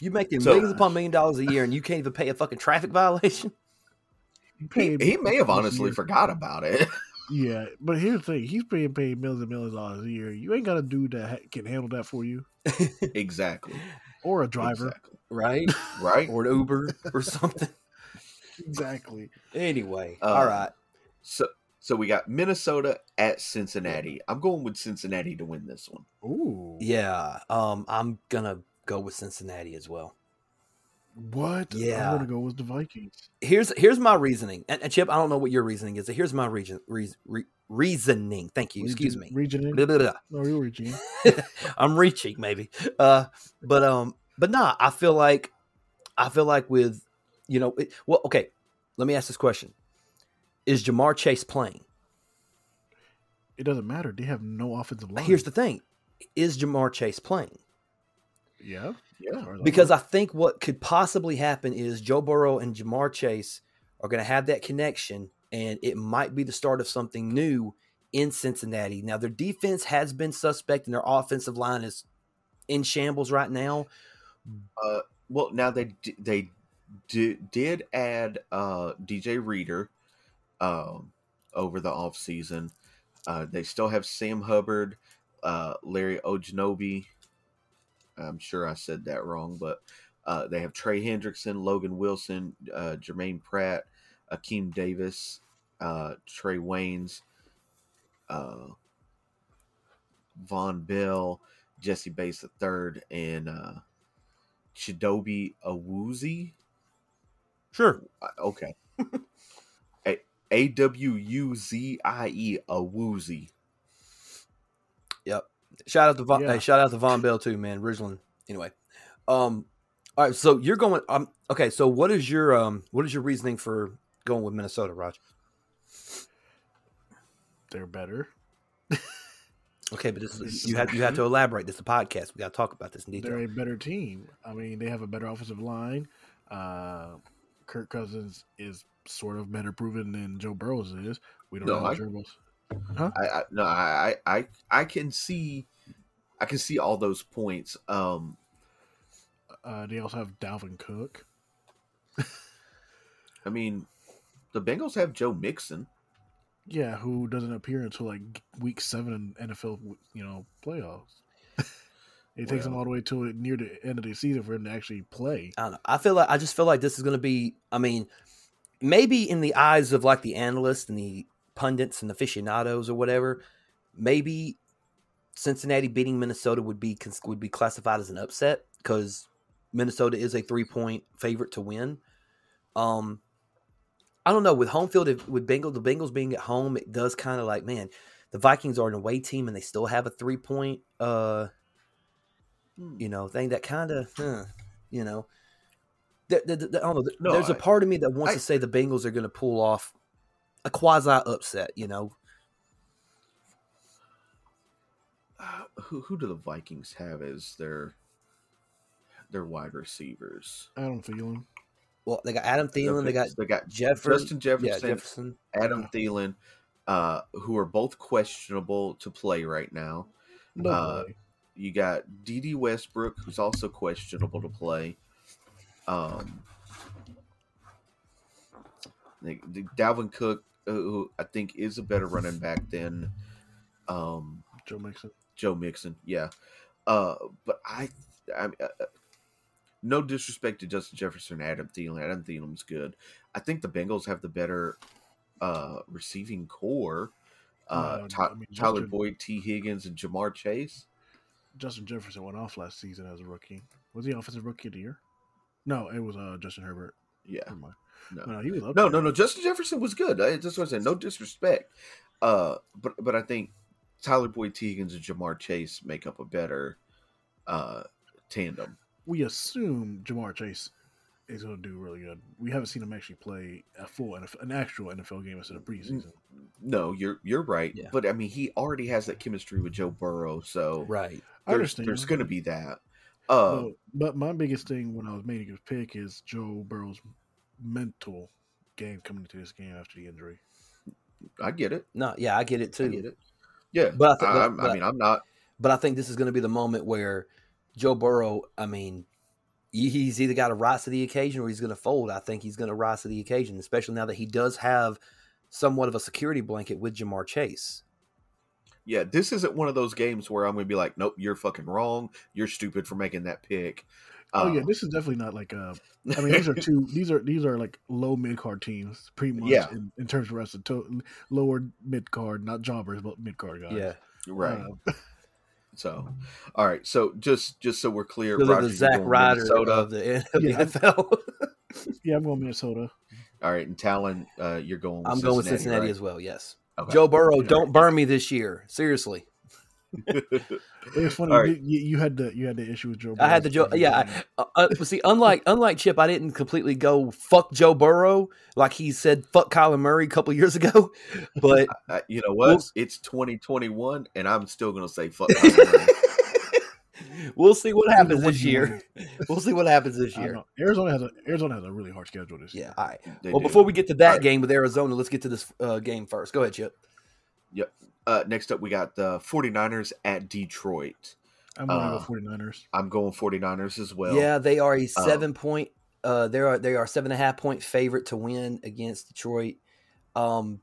You making So- millions upon million dollars a year, and you can't even pay a fucking traffic violation. He, he, he may have honestly year- forgot about it. Yeah, but here's the thing: he's being paid millions and millions of dollars a year. You ain't got a dude that ha- can handle that for you, exactly. or a driver. Exactly. Right? Right. or an Uber or something. Exactly. Anyway, Uh, all right. So so we got Minnesota at Cincinnati. I'm going with Cincinnati to win this one. Ooh. Yeah, um, I'm gonna go with Cincinnati as well. What? Yeah. I'm gonna go with the Vikings. Here's here's my reasoning, and, and Chip, I don't know what your reasoning is. Here's my reason, re, re, reasoning. Thank you. Excuse me. Region. Region. Blah, blah, blah. No, you're reaching. I'm reaching maybe, uh, but um, but nah, I feel like I feel like with you know, it, well, okay. Let me ask this question: Is Ja'Marr Chase playing? It doesn't matter. They have no offensive line. Here's the thing: Is Ja'Marr Chase playing? Yeah. Yeah. As far as I Because. I think what could possibly happen is Joe Burrow and Ja'Marr Chase are going to have that connection, and it might be the start of something new in Cincinnati. Now, their defense has been suspect, and their offensive line is in shambles right now. Uh, well, now they they d- did add uh, DJ Reader um, over the offseason. Uh, they still have Sam Hubbard, uh, Larry Ojanobi. I'm sure I said that wrong, but uh, they have Trey Hendrickson, Logan Wilson, uh, Jermaine Pratt, Akeem Davis, uh, Trae Waynes, uh, Vonn Bell, Jessie Bates III, and uh, Chidobe Awuzie. Sure. Okay. A W U Z I E a woozy. Yep. Shout out to Vonn, Yeah. hey, shout out to Vonn Bell too, man. Ridgeland. Anyway, um, all right. So you're going. Um, okay. So what is your um, what is your reasoning for going with Minnesota, Raj? They're better. Okay, but this This is is you have you have to elaborate. This is a podcast. We got to talk about this in detail. They're a better team. I mean, they have a better offensive line. Uh, Kirk Cousins is sort of better proven than Joe Burrows is. We don't No, know I- Joe Burrows. I, I no, I, I I I can see I can see all those points. Um Uh, they also have Dalvin Cook. I mean the Bengals have Joe Mixon. Yeah, who doesn't appear until like week seven in NFL, you know, playoffs. it takes them all the way to near the end of the season for him to actually play. I don't know. I feel like I just feel like this is going to be. I mean, maybe in the eyes of like the analysts and the pundits and aficionados or whatever, maybe Cincinnati beating Minnesota would be would be classified as an upset because Minnesota is a three point favorite to win. Um, I don't know with home field if, with Bengals the Bengals being at home, it does kind of like man, the Vikings are an away team and they still have a three point uh you know thing that kind of huh, you know th- th- th- I don't know. No, There's a I- part of me that wants I- to say the Bengals are going to pull off a quasi upset. You know, Uh, who who do the Vikings have as their their wide receivers? Adam Thielen. well they got Adam Thielen, they got they got Jefferson, Justin Jefferson, yeah, Jefferson. Adam Thielen, uh, who are both questionable to play right now. No Uh. You got Dede Westbrook, who's also questionable to play. Um, the, the Dalvin Cook, who I think is a better running back than um, Joe Mixon. Joe Mixon. Yeah, uh, but I, I uh, uh, no disrespect to Justin Jefferson, and Adam Thielen. Adam Thielen's good. I think the Bengals have the better uh, receiving corps. Uh, No, Ty- I mean, Tyler Justin- Boyd, Tee Higgins, and Ja'Marr Chase. Justin Jefferson went off last season as a rookie. Was he offensive rookie of the year? No, it was uh, Justin Herbert. Yeah, Never no, No, he was no, no, no. Justin Jefferson was good. I just want to say no disrespect. Uh, but but I think Tyler Boyd, Tee Higgins, and Ja'Marr Chase make up a better uh tandem. We assume Ja'Marr Chase is going to do really good. We haven't seen him actually play a full NFL, an actual NFL game instead of preseason. No, you're you're right. Yeah. But I mean, he already has that chemistry with Joe Burrow, so Right. I understand. there's going to be that. Uh, But, but my biggest thing when I was making his pick is Joe Burrow's mental game coming into this game after the injury. I get it. No, yeah, I get it too. I get it. Yeah, But I but I, but- I'm- but- I mean, I'm not. But I think this is going to be the moment where Joe Burrow, I mean, he's either got to rise to the occasion or he's going to fold. I think he's going to rise to the occasion, especially now that he does have somewhat of a security blanket with Ja'Marr Chase. Yeah, this isn't one of those games where I'm going to be like, nope, you're fucking wrong. You're stupid for making that pick. Oh yeah, Uh, this is definitely not like a. I mean these are two these are these are like low mid card teams pretty much Yeah. in, in terms of wrestling. To, lower mid card, not jobbers, but mid card guys. Yeah. right. Uh, So, all right. So just just so we're clear, Roger, the you're Zach going Ryder Minnesota. of the, of the Yeah. NFL. yeah, I'm going Minnesota. All right, and Talon, uh, you're going. With I'm going with Cincinnati, Cincinnati right? as well, yes. Okay. Joe Burrow, All don't burn me this year. Seriously. It was funny. All right. you, you had the you had the issue with Joe. Burrow. I had the Joe. Yeah, game. I, uh, uh, see, unlike unlike Chip, I didn't completely go fuck Joe Burrow like he said fuck Kyler Murray a couple years ago. But Uh, you know what? Well- it's 2021, and I'm still going to say fuck. Kyler Murray. we'll see what happens this year. We'll see what happens this year. Arizona has a Arizona has a really hard schedule this year. Yeah. year. All right. They Well, do. before we get to that All right. game with Arizona, let's get to this uh, game first. Go ahead, Chip. Uh, next up, we got the 49ers at Detroit. I'm going to Uh, go 49ers. I'm going 49ers as well. yeah, they are a um, seven point. Uh, they are they are seven and a half point favorite to win against Detroit. Um,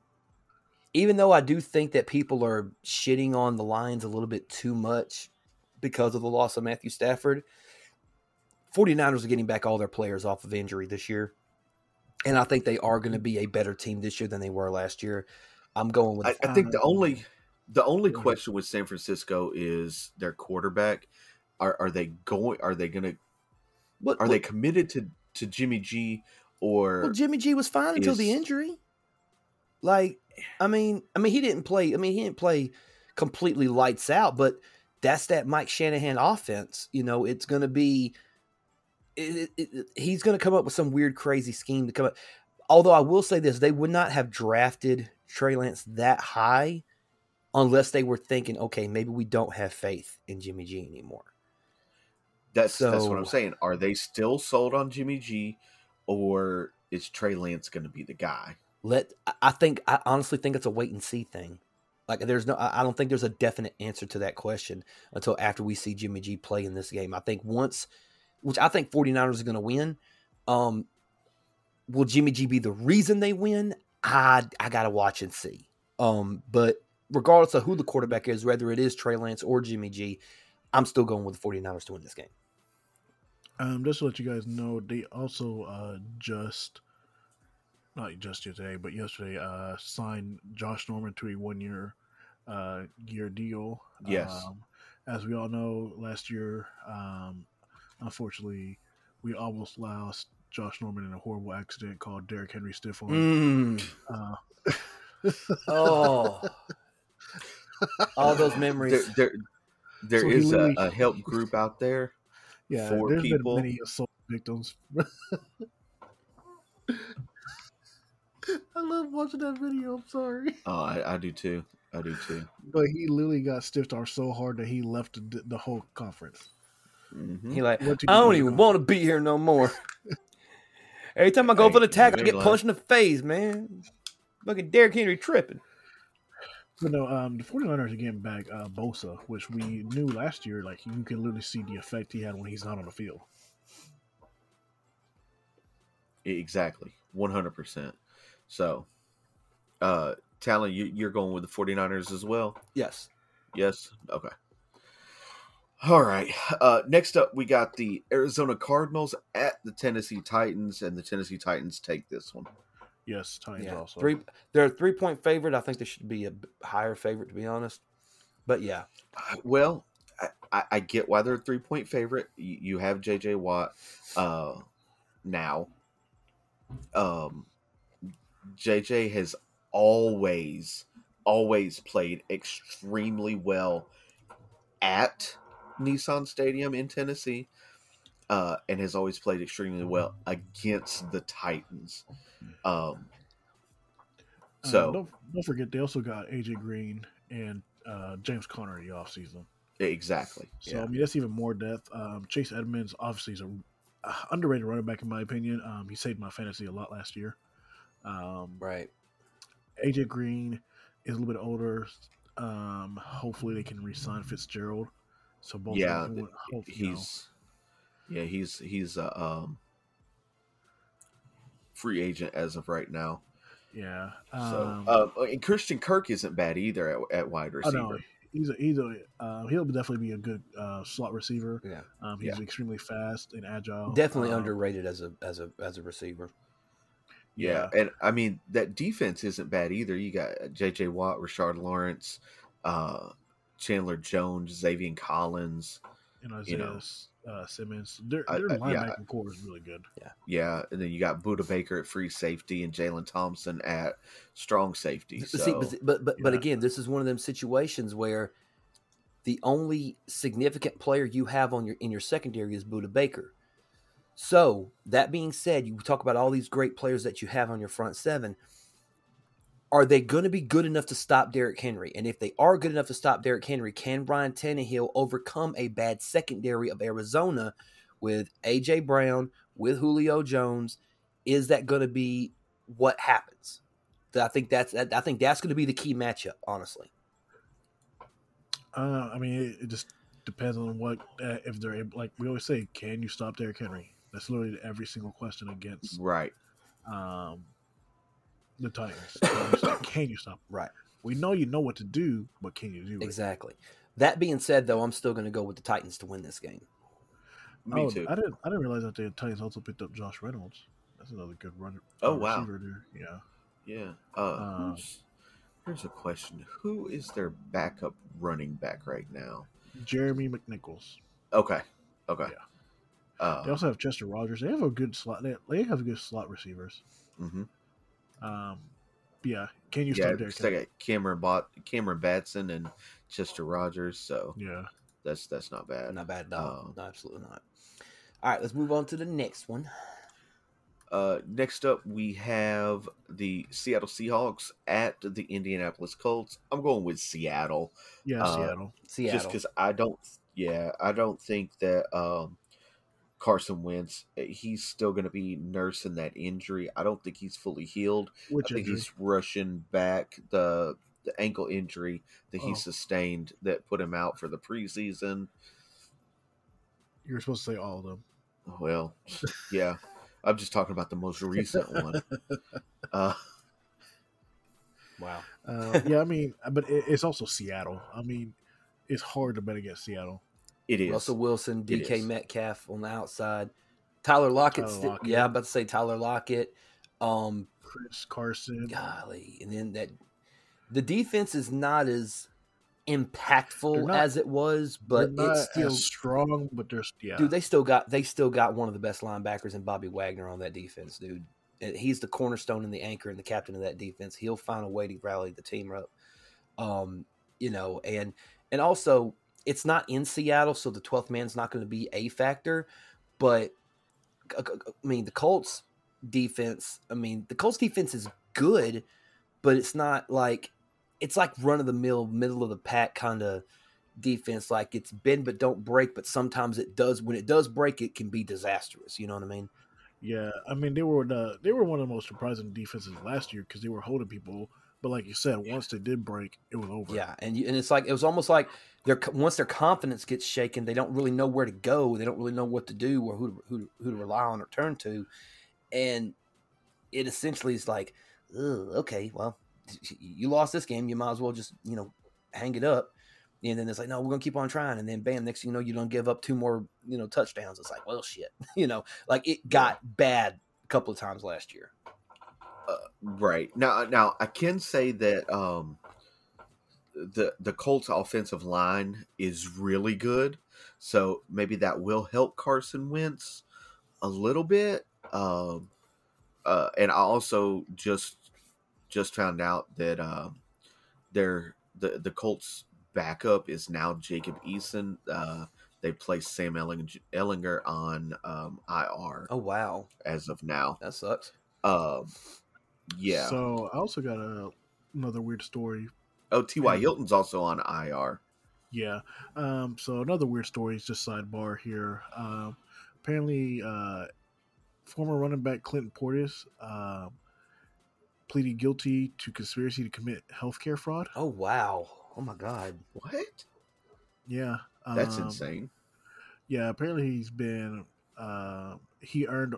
even though I do think that people are shitting on the Lions a little bit too much because of the loss of Matthew Stafford, 49ers are getting back all their players off of injury this year. And I think they are going to be a better team this year than they were last year. I'm going with I, I think the only mm-hmm. the only Go question with San Francisco is their quarterback. Are are they going? Are they going to? what, Are what- they committed to to Jimmy G, or Well, Jimmy G was fine until the injury. Like, I mean, I mean, he didn't play. I mean, he didn't play completely lights out, but that's that Mike Shanahan offense. You know, it's going to be. It, it, it- he's going to come up with some weird, crazy scheme to come up. Although I will say this, they would not have drafted Trey Lance that high unless they were thinking, okay, maybe we don't have faith in Jimmy G anymore. that's that's what I'm saying. Are they still sold on Jimmy G, or is Trey Lance going to be the guy? let I- think I honestly think it's a wait and see thing. Like there's no I I don't think there's a definite answer to that question until after we see Jimmy G play in this game. I think once which I think 49ers are going to win. Um will Jimmy G be the reason they win? I I got to watch and see. Um but regardless of who the quarterback is, whether it is Trey Lance or Jimmy G, I'm still going with the 49ers to win this game. Um, just to let you guys know, they also uh, just not just today, but yesterday uh, signed Josh Norman to a one-year uh, year deal. Yes. Um, as we all know, last year, um, unfortunately, we almost lost Josh Norman in a horrible accident called Derrick Henry stiff arm. Mm. Uh, Oh. All those memories. there, there So is a, a help group out there. yeah, For there's people. been many assault victims. I love watching that video. I'm sorry. Oh, I, I do too. I do too. But he literally got stiffed arm so hard that he left the, the whole conference. hmm He like, What to I do don't even want to be here no more. Every time I go Hey, for the tackle, I get ain't punched in the face, man. Fucking Derrick Henry tripping. But no, um, the 49ers are getting back uh, Bosa, which we knew last year. Like you can literally see the effect he had when he's not on the field. Exactly. 100%. So, uh, Talon, you, you're going with the 49ers as well? Yes. Yes. Okay. All right. Uh, next up, we got the Arizona Cardinals at the Tennessee Titans, and the Tennessee Titans take this one. Yes, Titans Yeah. also. Three. They're a three point favorite. I think they should be a higher favorite, to be honest. But yeah, Well, I, I, I get why they're a three point favorite. You, you have J.J. Watt uh, now. Um, J.J. has always, always played extremely well at Nissan Stadium in Tennessee, uh, and has always played extremely well against the Titans. Um, Uh, so don't, don't forget they also got AJ Green and uh, James Conner in the offseason. exactly. So yeah. I mean that's even more depth. Um, Chase Edmonds obviously is a uh, underrated running back in my opinion. Um, he saved my fantasy a lot last year. Um, right. AJ Green is a little bit older. Um, hopefully they can re-sign Fitzgerald. So both Yeah, of them, hope, know, he's yeah he's he's a um free agent as of right now yeah. so Um, uh, and christian kirk isn't bad either at, at wide I know receiver he's a, he's a uh, he'll definitely be a good uh, slot receiver. Yeah. Um, he's extremely fast and agile. Definitely Um, underrated as a as a as a receiver. yeah. and i mean that defense isn't bad either you got jj watt rashard lawrence uh chandler jones Zaven Collins And you know. uh, Simmons. Their, I- their I- yeah. linebacking corps is really good. yeah yeah, and then you got Budda Baker at free safety and jalen thompson at strong safety so See, but but but, but again, this is one of them situations where the only significant player you have on your in your secondary is Budda Baker. So that being said, you talk about all these great players that you have on your front seven. Are they going to be good enough to stop Derrick Henry? And if they are good enough to stop Derrick Henry, can Brian Tannehill overcome a bad secondary of Arizona with AJ Brown, with Julio Jones? Is that going to be what happens? I think that's I think that's going to be the key matchup. Honestly, Uh, I mean, it, it just depends on what uh, if they're able, like we always say, can you stop Derrick Henry? That's literally every single question against right um, the Titans. Can you stop- can right? We know you know what to do, but can you do it? Exactly. That being said, though, I'm still going to go with the Titans to win this game. me oh, too I didn't. I didn't realize that the Titans also picked up Josh Reynolds. That's another good runner. Oh, uh, wow. receiver there. Yeah. Yeah. Uh, Um, here's a question: Who is their backup running back right now? Jeremy McNichols. Okay. Okay. Uh, They also have Chester Rogers. They have a good slot. They, they have good slot receivers. mhm. Um, yeah. Can you Yeah, start there? it's like a Cameron Bot, Cameron Batson, and Chester Rogers. So Yeah. that's that's not bad. Not bad at all. Um, no, absolutely not. All right, let's move on to the next one. Uh, next up, we have the Seattle Seahawks at the Indianapolis Colts. I'm going with Seattle. Yeah, Uh, Seattle. Seattle. just because I don't, yeah, I don't think that um, Carson Wentz, eh, he's still going to be nursing that injury. I don't think he's fully healed. Which I think injury? he's rushing back the the ankle injury that he Oh. sustained that put him out for the preseason. You were supposed to say all of them. Well, yeah, I'm just talking about the most recent one. Uh, wow. Uh, yeah, I mean, but it, it's also Seattle. I mean, it's hard to bet against Seattle. It is. Russell Wilson, DK. Metcalf on the outside. Tyler Lockett. Tyler sti- Lockett. Yeah, I'm about to say Tyler Lockett. Um, Chris Carson. golly, and then that the defense is not as impactful not- as it was, but not it's still as strong, but they're yeah. dude. They still got they still got one of the best linebackers in Bobby Wagner on that defense, dude. He's the cornerstone and the anchor and the captain of that defense. He'll find a way to rally the team up. Um, you know, and and also it's not in Seattle, so the twelfth man's not going to be a factor. But I mean, the Colts defense. I mean, the Colts defense is good, but it's not like it's like run of the mill, middle of the pack kind of defense. Like it's bend but don't break, but sometimes it does. When it does break, it can be disastrous. You know what I mean? Yeah, I mean they were the they were one of the most surprising defenses last year because they were holding people. But like you said, once they did break, it was over. Yeah, and you, and it's like it was almost like their once their confidence gets shaken, they don't really know where to go. They don't really know what to do or who to, who who to rely on or turn to, and it essentially is like, okay, well, you lost this game, you might as well just you know hang it up. And then it's like, no, we're gonna keep on trying. And then bam, next thing you know, you don't give up two more you know touchdowns. It's like, well, shit, you know, like it got bad a couple of times last year. Right now, now I can say that um, the the Colts offensive line is really good, so maybe that will help Carson Wentz a little bit. Um, uh, and I also just just found out that um, their the the Colts backup is now Jacob Eason. Uh, they placed Sam Ehlinger on um, IR Oh wow, as of now. that sucks. Um, yeah. So I also got a, another weird story. Oh, T.Y. Hilton's also on IR. Yeah. Um, so another weird story is just sidebar here. Um, apparently, uh, former running back Clinton Portis uh, pleaded guilty to conspiracy to commit healthcare fraud. Oh wow, oh my god. What? Yeah. That's um, insane. Yeah, apparently he's been uh, he earned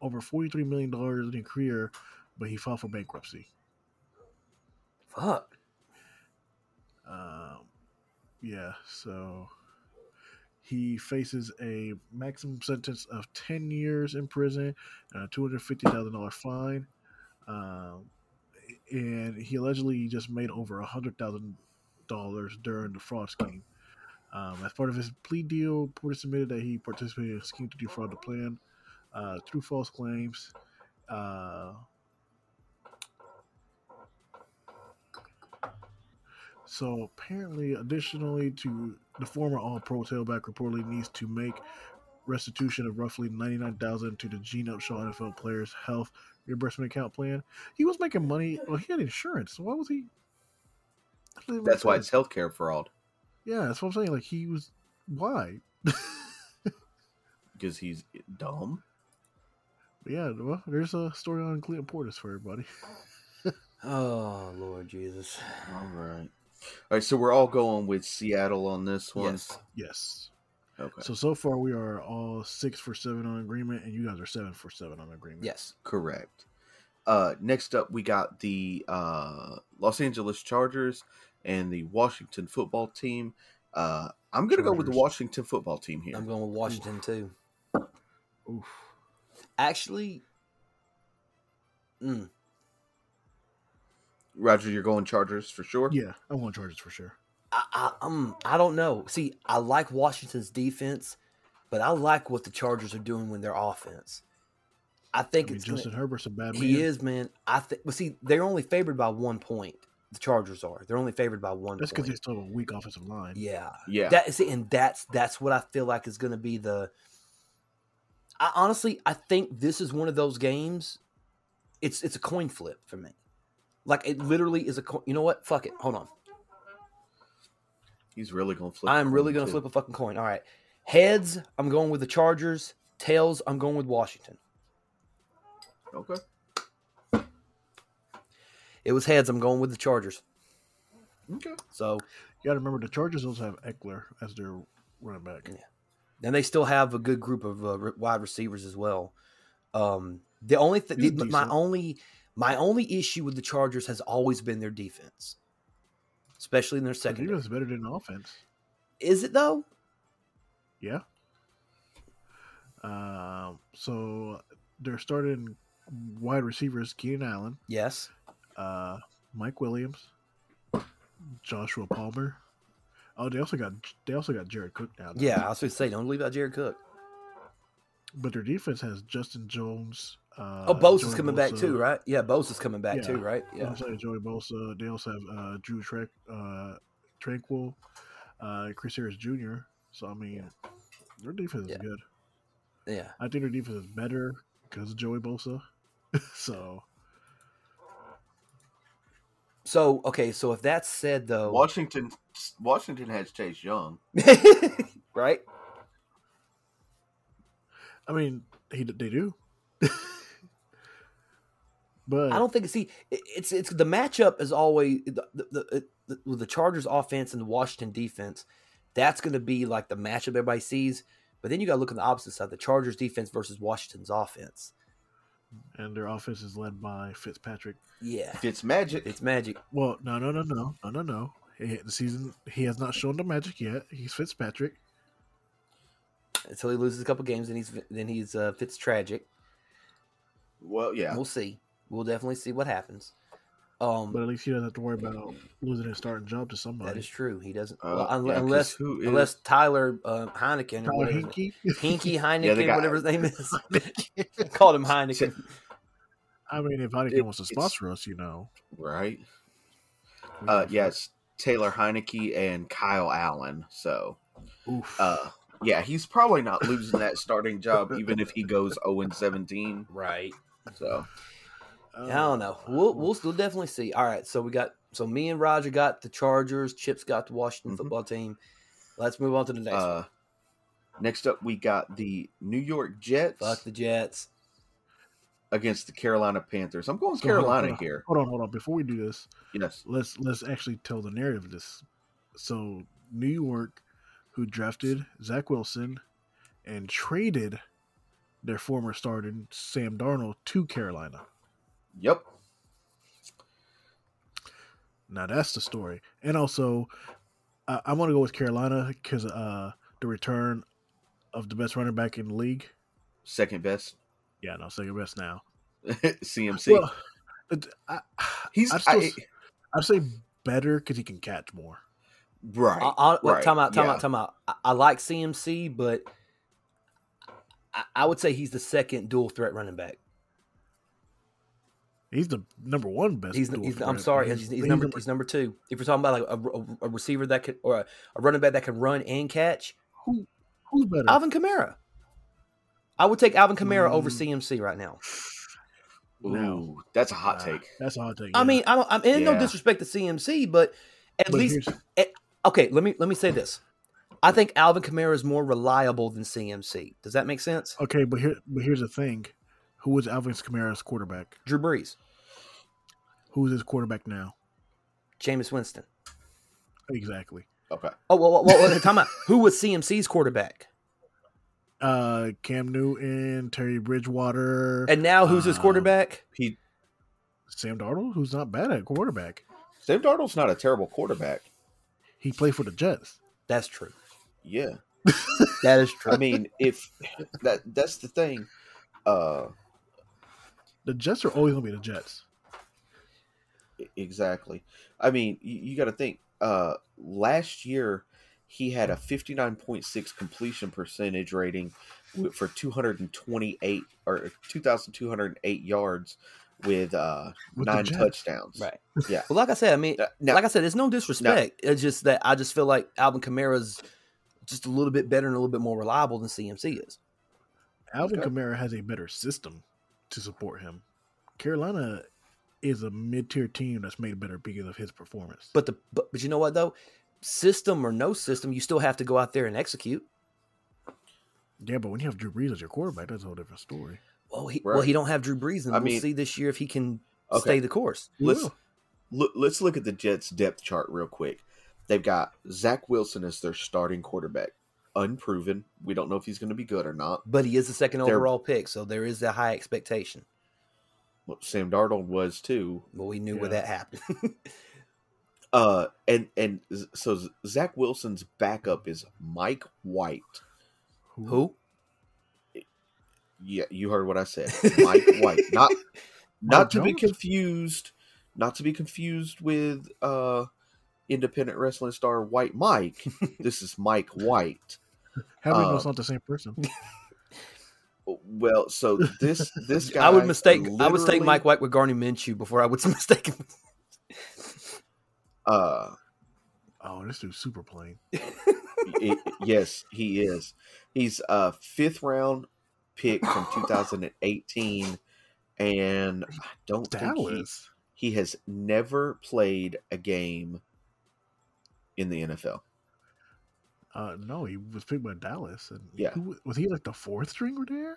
over forty three million dollars in his career, but he filed for bankruptcy. Fuck. Um, yeah, so he faces a maximum sentence of ten years in prison and a two hundred fifty thousand dollar fine. Um, and he allegedly just made over a hundred thousand dollars during the fraud scheme. Um, as part of his plea deal, Porter admitted that he participated in a scheme to defraud the plan uh, through false claims. Uh, so apparently, additionally to the former All-Pro tailback, reportedly needs to make restitution of roughly ninety-nine thousand to the Gene Upshaw NFL Players Health Reimbursement Account Plan. He was making money. Well, he had insurance. So why was he? that doesn't That's why sense. it's healthcare fraud Yeah, that's what I'm saying. Like he was why? because he's dumb. But yeah, well, there's a story on Clinton Portis for everybody. Oh Lord Jesus. All right. All right. So we're all going with Seattle on this one. Yes. Yes. Okay. So so far we are all six for seven on agreement, and you guys are seven for seven on agreement. Yes. Correct. Uh, next up, we got the uh, Los Angeles Chargers and the Washington football team. Uh, I'm going to go with the Washington football team here. I'm going with Washington too. Oof. Actually, mm, Roger, you're going Chargers for sure. Yeah, I want Chargers for sure. I, I, I'm. I don't know. See, I like Washington's defense, but I like what the Chargers are doing with their offense. I think I mean, it's gonna- Justin Herbert's a bad man. he is, man. I think. Well, see, they're only favored by one point. The Chargers are. They're only favored by one. That's because point. they still have a weak offensive line. Yeah, Yeah. that see, and that's that's what I feel like is going to be the. I honestly, I think this is one of those games. It's it's a coin flip for me. Like it literally is a. coin. You know what? Fuck it. Hold on. He's really gonna flip. I'm really going to too. flip a fucking coin. All right. Heads, I'm going with the Chargers. Tails, I'm going with Washington. Okay. It was heads. I'm going with the Chargers. Okay. So, You got to remember the Chargers also have Ekeler as their running back. and they still have a good group of uh, wide receivers as well. Um, the only th- the- my only my only issue with the Chargers has always been their defense, especially in their second. defense is better than offense. Is it though? Yeah. Um, so they're starting wide receivers Keenan Allen, Yes. uh, Mike Williams, Joshua Palmer. Oh, they also got they also got Jared Cook now. Yeah, I was going to say, don't leave out Jared Cook. but their defense has Justin Jones. Uh, Oh, Bosa's Joey coming back too, right? Yeah, Bosa's coming back Yeah. too, right? Yeah. Yeah. Also, Joey Bosa. They also have uh, Drew Trek, uh, Tranquill, uh, Chris Harris Jr. So I mean, their defense Yeah. is good. Yeah. I think their defense is better because of Joey Bosa. so So okay, so if that's said though, Washington. Washington has Chase Young. right? I mean, he they do. but I don't think see it's it's the matchup is always the the, the, the Chargers offense and the Washington defense. That's going to be like the matchup everybody sees. But then you got to look on the opposite side: the Chargers defense versus Washington's offense. and their offense is led by Fitzpatrick. Yeah, Fitz Magic. it's magic. Well, no, no, no, no, no, no, no. He, the season he has not shown the magic yet. He's Fitzpatrick. Until he loses a couple games, and he's then he's uh, Fitz tragic. Well, yeah. We'll see. We'll definitely see what happens. Um, But at least he doesn't have to worry about losing his starting job to somebody. that is true. He doesn't Uh, well, un- yeah, 'cause unless who is- unless Tyler uh, Heineken or Tyler whatever his- Hinky Heineken, Yeah, whatever his name is. Called him Heineken. I mean, if Heineken It- wants to sponsor us, you know. Right. Uh, yes. Taylor Heinicke and Kyle Allen. So. Oof. uh, yeah, he's probably not losing that starting job, even if he goes zero and seventeen. Right. So, I don't know. We'll we'll still definitely see. All right. So we got so me and Roger got the Chargers. Chips got the Washington Mhm. football team. Let's move on to the next uh, next up we got the New York Jets. Fuck the Jets. against the Carolina Panthers. I'm going So, hold on, Carolina hold on, here. Hold on, hold on. Before we do this, Yes. let's let's actually tell the narrative of this. So New York, who drafted Zach Wilson and traded their former starter Sam Darnold to Carolina. Yep. Now that's the story. And also, I, I'm gonna go with Carolina because uh, the return of the best running back in the league. Second best. Yeah, no, second best now. CMC. Well, I, he's I'd, still, I- I'd say better because he can catch more. right. I, I, right, time out. Time yeah. out. Time out. I, I like CMC, but I, I would say he's the second dual threat running back. He's the number one best. He's, dual he's threat, I'm sorry, he's, he's number he's number two. If you're talking about like a, a, a receiver that can or a, a running back that can run and catch, who, who's better? Alvin Kamara. I would take Alvin Kamara over Mm. CMC right now. Ooh, No. that's a hot Nah, take. That's a hot take. I mean, I don't. I'm in no disrespect to CMC, but at But least here's- okay. Let me let me say this. I think Alvin Kamara is more reliable than CMC. Does that make sense? okay, but here, but here's the thing: who was Alvin Kamara's quarterback? Drew Brees, Who's his quarterback now? Jameis Winston. Exactly. Okay. Oh well, well, well time out. Who was CMC's quarterback? Uh, Cam Newton, Teddy Bridgewater, And now who's his Um, quarterback? He Sam Darnold, who's not bad at quarterback. Sam Darnold's not a terrible quarterback. He played for the Jets. That's true. Yeah. That is true. I mean, if that that's the thing. Uh The Jets are always gonna be the Jets. exactly. I mean, you, you got to think uh last year he had a 59.6 completion percentage rating for 228 or 2,208 yards with uh, With nine touchdowns. Right. Yeah. Well, like I said, I mean, Now, like I said, it's no disrespect. It's just that I just feel like Alvin Kamara's just a little bit better and a little bit more reliable than CMC is. Alvin Okay. Kamara has a better system to support him. Carolina is a mid-tier team that's made better because of his performance. But the but, but you know what though, system or no system, you still have to go out there and execute. yeah, but when you have Drew Brees as your quarterback, that's a whole different story. Well, he well he don't have Drew Brees, and I we'll mean- see this year if he can Okay. stay the course. Let's look, let's look at the Jets depth chart real quick. They've got Zach Wilson as their starting quarterback, unproven. We don't know if he's going to be good or not. But he is the second They're- overall pick, so there is a high expectation. Well, Sam Darnold was too. But we knew where that happened. Uh, and and so Zach Wilson's backup is Mike White. Who? Yeah, you heard what I said. Mike White, not not to be confused, not to be confused with uh independent wrestling star White Mike. this is Mike White. How do we know it's not the same person? Well, so this this guy I would mistake. I would mistake Mike White with Gardner Minshew before I would mistake him. Uh, Oh, this dude's super plain. i- yes, he is. He's a fifth round pick from 2018, and I don't think he, he has never played a game in the NFL. Uh, no, he was picked by Dallas, and Yeah. who, was he like the fourth stringer there?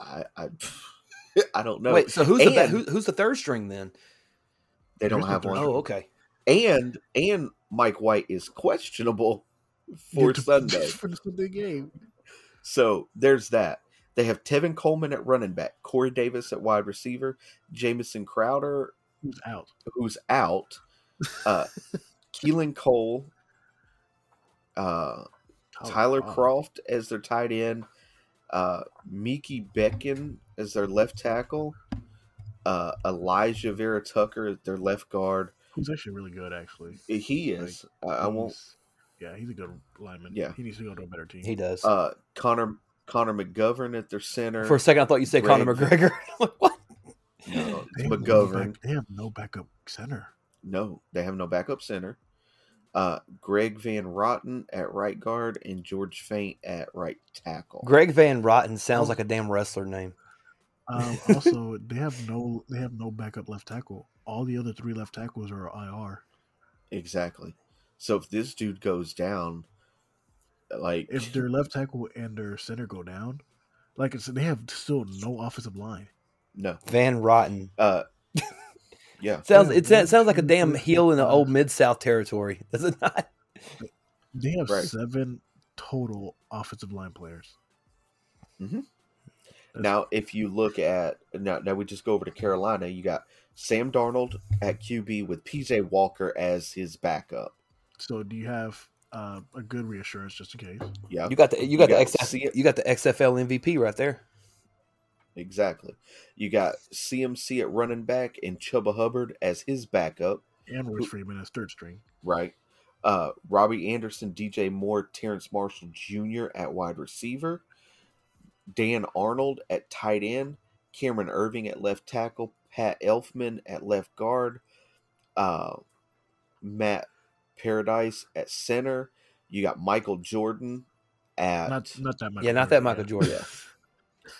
I I, I don't know. Wait, so who's the who, who's the third string then? they don't There's have third one. Oh, okay. And and Mike White is questionable for Yeah, Sunday. for the Sunday game. So there's that. They have Tevin Coleman at running back, Corey Davis at wide receiver, Jamison Crowder, Who's out? who's out, uh, Keelan Cole, uh, Tyler wow. Kroft as their tight end, uh, Mekhi Becton as their left tackle, uh, Alijah Vera-Tucker as their left guard. who's actually really good, actually. He is. I I won't. Yeah, he's a good lineman. Yeah. he needs to go to a better team. He does. Uh, Connor Connor McGovern at their center. For a second, I thought you said Conor Greg- McGregor. Like, what? no, They have no McGovern. back- they have no backup center. No, they have no backup center. Uh, Greg Van Roten at right guard and George Fant at right tackle. Greg Van Roten sounds Oh. like a damn wrestler name. Um, also, they have no they have no backup left tackle. All the other three left tackles are IR. Exactly. So if this dude goes down, like If their left tackle and their center go down, like it's, they have still no offensive line. no, Van Roten uh, yeah, sounds. Yeah, It sounds, sounds like a damn two, heel in the old mid South territory. Does it not? They have Right. seven total offensive line players. Mhm. Now, if you look at now, now we just go over to Carolina. You got Sam Darnold at QB with PJ Walker as his backup. So do you have uh, a good reassurance just in case? Yeah, You got the you got You the got XF, C- you got the XFL MVP right there. Exactly. You got CMC at running back and Chuba Hubbard as his backup. And Royce Freeman as third string. right? Uh, Robbie Anderson, DJ Moore, Terrace Marshall Jr. at wide receiver, Dan Arnold at tight end, Cameron Erving at left tackle, Pat Elflein at left guard, uh, Matt Paradis at center. You got Michael Jordan at Not not that much. Yeah, not that Michael Jordan.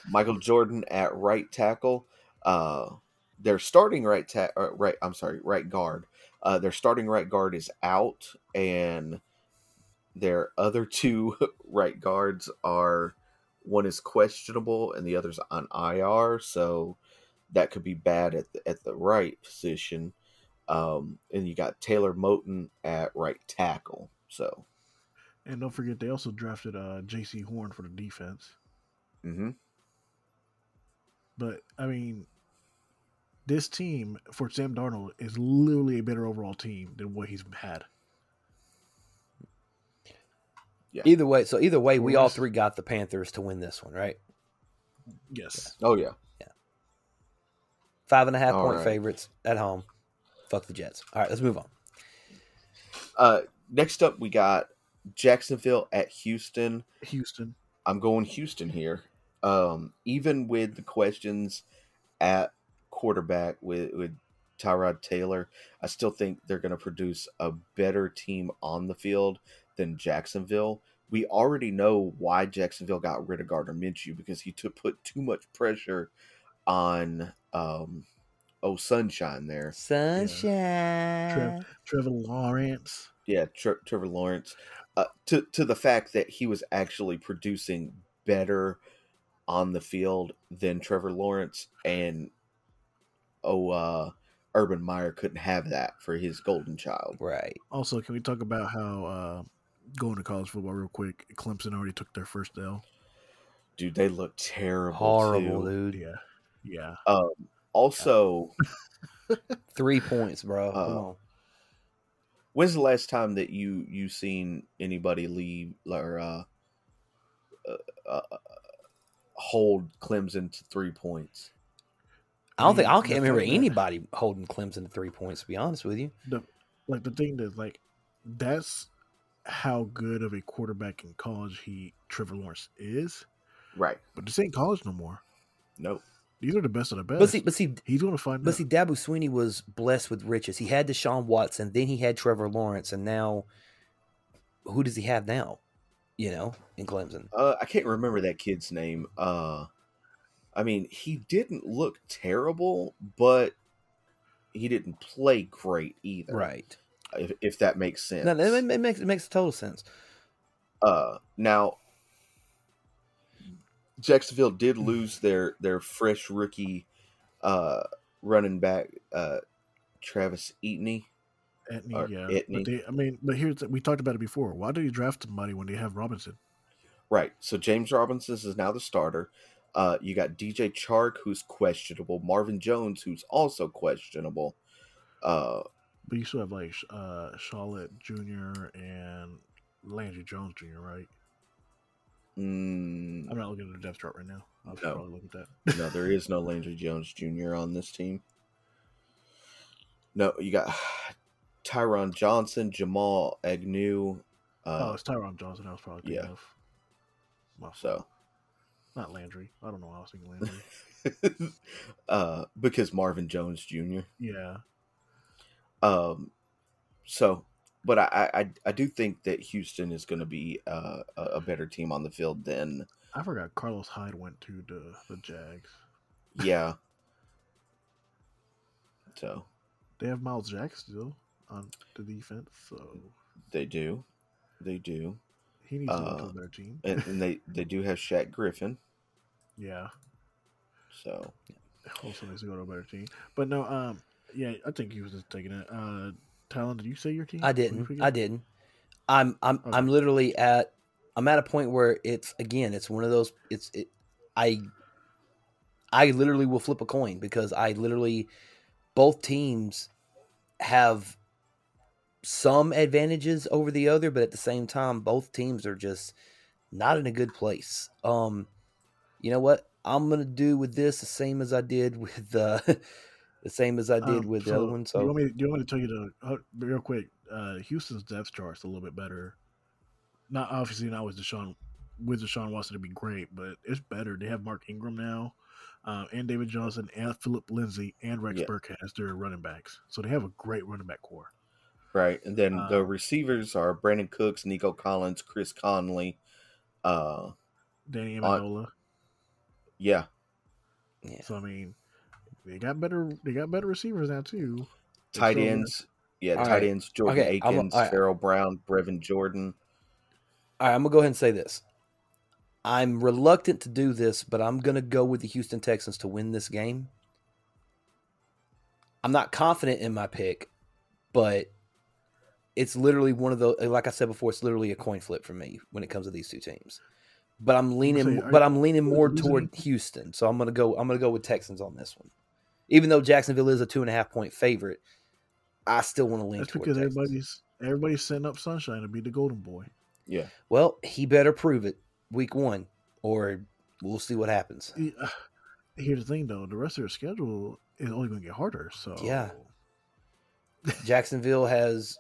Michael Jordan at right tackle. Uh, their starting right ta- uh, right. I'm sorry, right guard. Uh, their starting right guard is out, and their other two right guards are one is questionable and the other's on IR. So that could be bad at the, at the right position. Um, and you got Taylor Moton at right tackle. So And don't forget, they also drafted uh, Jaycee Horn for the defense. hmm But I mean, this team for Sam Darnold is literally a better overall team than what he's had. Either way, so either way, we all three got the Panthers to win this one, right? Yes. oh yeah. Five and a half All point right. favorites at home. Fuck the Jets. All right, let's move on. Uh, next up, we got Jacksonville at Houston. Houston. I'm going Houston here. Um, even with the questions at quarterback with, with Tyrod Taylor, I still think they're going to produce a better team on the field than Jacksonville. We already know why Jacksonville got rid of Gardner Minshew because he took put too much pressure on um, oh Sunshine there. Sunshine. Trev, Trevor Lawrence. Yeah, Tre- Trevor Lawrence. Uh, to to the fact that he was actually producing better on the field than Trevor Lawrence and oh uh Urban Meyer couldn't have that for his golden child. Right. Also, can we talk about how uh, going to college football real quick? Clemson already took their first L. Dude, they look terrible. Horrible, too. dude. Yeah, yeah. Um, also, Three points, bro. Come Uh, on. when's the last time that you you seen anybody leave or uh, uh, uh, hold Clemson to three points? I don't think I can't remember that- anybody holding Clemson to three points. To be honest with you, The like the thing that like that's how good of a quarterback in college he Trevor Lawrence is. Right. But this ain't college no more. Nope. These are the best of the best. but see, but see, He's going to find but out. see, Dabo Swinney was blessed with riches. He had Deshaun Watson, then he had Trevor Lawrence, and now who does he have now? You know, in Clemson. Uh, I can't remember that kid's name. Uh, I mean, he didn't look terrible, but he didn't play great either. Right. If, if that makes sense. No, it, it makes it makes total sense. Uh, now, Jacksonville did lose their their fresh rookie uh, running back uh, Travis Etienne. Etienne, or yeah. Etienne. But they, I mean, but here's we talked about it before. Why did you draft somebody when they have Robinson? Right. So James Robinson is now the starter. Uh, you got DJ Chark, who's questionable. Marvin Jones, who's also questionable. Uh, But you still have like uh, Charlotte Jr. and Landry Jones Jr. Right? mm, I'm not looking at the depth chart right now. I'll No. probably look at that. no, there is no Landry Jones Jr. on this team. No, you got Tyron Johnson, Jamal Agnew. oh, Uh, it's Tyron Johnson. I was probably thinking yeah. of. My so, not Landry. I don't know. why I was thinking Landry. uh, because Marvin Jones Jr. yeah. Um, so, but I, I, I do think that Houston is going to be uh, a a better team on the field than, I forgot Carlos Hyde went to the the Jags. yeah. So They have Myles Jack still on the defense, so they do, they do, he needs to go to Uh, a better team. and, and they they do have Shaq Griffin. Yeah. So Also needs to go to a better team. But no, um, yeah, I think he was just taking it. Uh, Talon, did you say your team? I didn't. forget? I didn't. I'm I'm Okay. I'm literally at I'm at a point where it's again it's one of those it's it I I literally will flip a coin because I literally both teams have some advantages over the other, but at the same time both teams are just not in a good place. Um you know what? I'm gonna do with this the same as I did with uh the same as I did Um, with the other one. do you So want me? Do you want me to tell you the uh, real quick? Uh, Houston's depth chart's a little bit better. Not obviously not with Deshaun with Deshaun Watson to be great, but it's better. They have Mark Ingram now, uh, and David Johnson, and Phillip Lindsay, and Rex Yeah. Burkhead as their running backs. So they have a great running back corps. Right, and then the Uh, receivers are Brandin Cooks, Nico Collins, Chris Conley. Uh, Danny Uh, Amendola. yeah, yeah. So I mean, they got better. They got better receivers now too. Tight still- ends. Yeah, tight right. ends. Jordan Okay, I'm- Akins, all right. Pharaoh Brown, Brevin Jordan. All right, I'm gonna go ahead and say this. I'm reluctant to do this, but I'm gonna go with the Houston Texans to win this game. I'm not confident in my pick, but it's literally one of those. Like I said before, it's literally a coin flip for me when it comes to these two teams. But I'm leaning, say, are but I'm leaning more losing? toward Houston, so I'm gonna go. I'm gonna go with Texans on this one. Even though Jacksonville is a two and a half point favorite, I still want to lean That's because Texans. everybody's everybody's setting up Sunshine to be the golden boy. Yeah, Well, he better prove it week one, or we'll see what happens. Yeah, uh, Here's the thing, though: the rest of their schedule is only going to get harder. So Yeah. Jacksonville has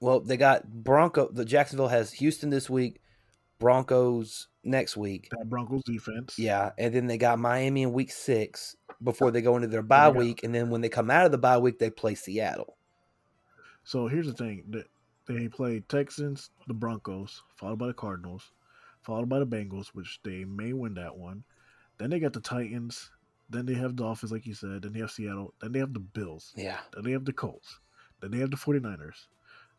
Well, they got Bronco. The Jacksonville has Houston this week, Broncos next week. That Broncos defense. Yeah, and then they got Miami in week six before they go into their bye got- week, and then when they come out of the bye week, they play Seattle. So here's the thing: that they play Texans, the Broncos, followed by the Cardinals, followed by the Bengals, which they may win that one. Then they got the Titans. Then they have Dolphins, like you said. Then they have Seattle. Then they have the Bills. Yeah, Then they have the Colts. Then they have the 49ers.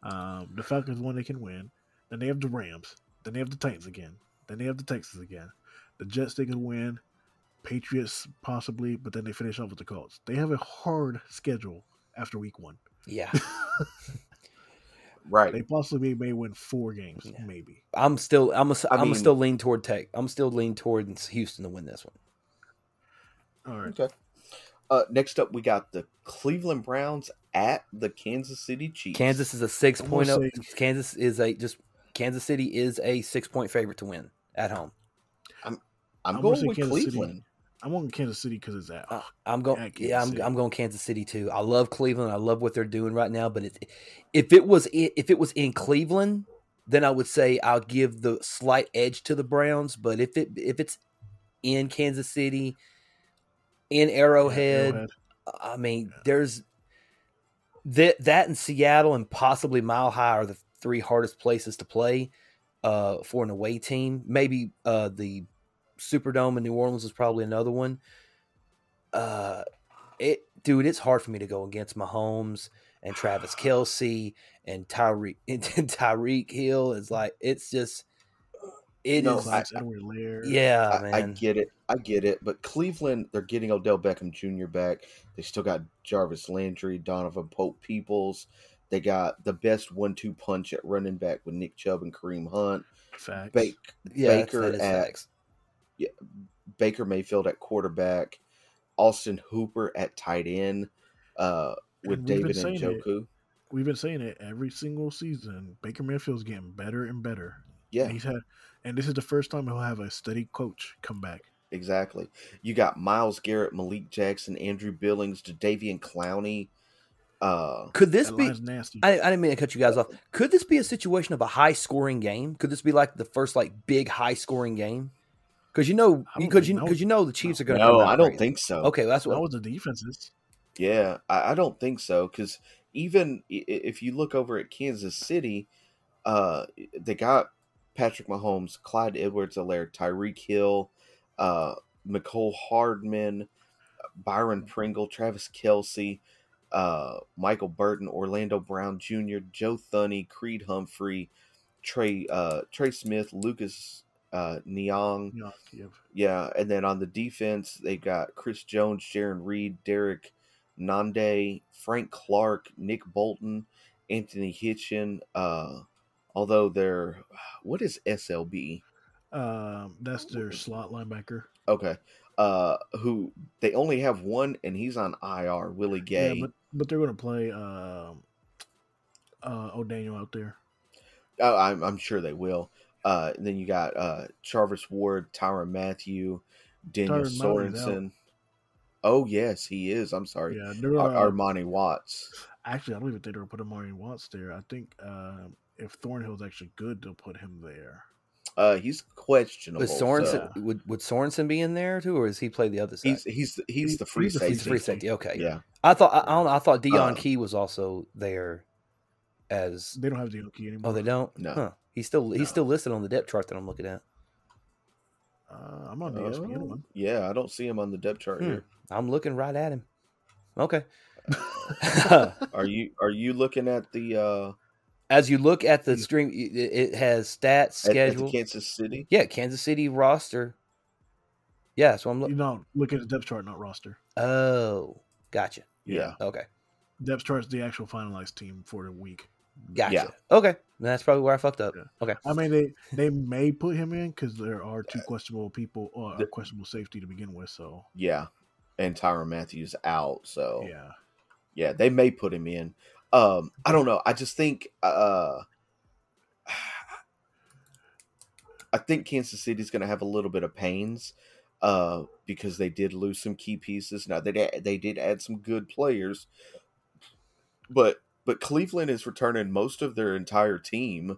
Um, the Falcons one they can win. Then they have the Rams. Then they have the Titans again. Then they have the Texans again. The Jets they could win. Patriots possibly, but then they finish off with the Colts. They have a hard schedule after week one. yeah. Right. They possibly may win four games, Yeah. maybe. I'm still. I'm. A, I I'm mean- still lean toward Tech. I'm still lean toward Houston to win this one. All right. Okay. Uh, next up, we got the Cleveland Browns at the Kansas City Chiefs. Kansas is a 6 I'm gonna say- Kansas is a just. Kansas City is a six point favorite to win at home. I'm, I'm gonna going with Kansas City. Cleveland. I'm on Kansas City because it's at. Uh, I'm going. Yeah, I'm, City. I'm going Kansas City too. I love Cleveland. I love what they're doing right now. But it, if it was if it was in Cleveland, then I would say I'll give the slight edge to the Browns. But if it if it's in Kansas City, in Arrowhead, Arrowhead. I mean, there's that that in Seattle and possibly Mile High are the three hardest places to play uh, for an away team. Maybe uh, the Superdome in New Orleans is probably another one. Uh, it, dude, it's hard for me to go against Mahomes and Travis Kelce and Tyreek and Tyreek Hill. Is like it's just it is. No, I- Clyde Edward-Helaire. yeah, I, I get it. I get it. But Cleveland, they're getting Odell Beckham Jr. back. They still got Jarvis Landry, Donovan Pope Peoples. They got the best one-two punch at running back with Nick Chubb and Kareem Hunt. Facts. Bake, yeah, Baker that is at facts. Baker Mayfield at quarterback, Austin Hooper at tight end, uh, with And we've been David saying it. We've been saying it every single season. Baker Mayfield's getting better and better. Yeah, And he's had, and this is the first time he'll have a steady coach come back. exactly. You got Myles Garrett, Malik Jackson, Andrew Billings, Jadeveon Clowney. Uh, Could this be? nasty. I, I didn't mean to cut you guys off. Could this be a situation of a high scoring game? Could this be like the first like big high scoring game? Because you know, because you because you know the Chiefs are going to. no, I don't think so. Okay, that's that what. was the defenses. Yeah, I, I don't think so because even i- i- if you look over at Kansas City, uh, they got Patrick Mahomes, Clyde Edwards-Helaire, Tyreek Hill, uh, Mecole Hardman, Byron Pringle, Travis Kelce, uh, Michael Burton, Orlando Brown Jr., Joe Thuney, Creed Humphrey, Trey uh, Trey Smith, Lucas uh, Niang, Yeah, yeah. yeah, and then on the defense, they've got Chris Jones, Jarran Reed, Derrick Nnadi, Frank Clark, Nick Bolton, Anthony Hitchin. Uh, although they're what is SLB? Um, that's their slot linebacker. Okay, uh, who they only have one, and he's on IR. Willie Gay. Yeah, but but they're going to play um, uh, O'Daniel out there. Oh, I'm, I'm sure they will. Uh, and then you got uh, Jarvis Ward, Tyrann Mathieu, Daniel out. Sorensen. Oh yes, he is. I'm sorry, Yeah, Ar- uh, Armani Watts. actually. I don't even think they're going to put Amari Watts there. I think um, if Thornhill's actually good, they'll put him there. Uh, he's questionable. Would Sorensen so- would would Sorensen be in there too, or is he play the other side? He's he's he's the free He's safety. He's free safety. Okay. Yeah, I thought I, I don't know. I thought Dion Uh, Key was also there as. They don't have Dion key anymore. Oh, they don't. No. Huh. He's still No. he's still listed on the depth chart that I'm looking at. Uh, I'm on the ESPN Oh, one. yeah. I don't see him on the depth chart Hmm. here. I'm looking right at him. Okay. Are you are you looking at the uh As you look at the stream, it, it has stats at, at schedule. Kansas City? yeah, Kansas City roster. Yeah, so I'm You looking. know, look at the depth chart, not roster. Oh, gotcha. Yeah. Okay, Depth chart's the actual finalized team for the week. gotcha. Yeah. Okay, that's probably where I fucked up. Yeah. Okay, I mean, they they may put him in because there are two uh, questionable people or The- a questionable safety to begin with. So Yeah. And Tyrann Matthews out, so yeah, yeah, they may put him in. Um, I don't know. I just think uh I think Kansas City's going to have a little bit of pains uh because they did lose some key pieces. Now they they did add some good players, but but Cleveland is returning most of their entire team.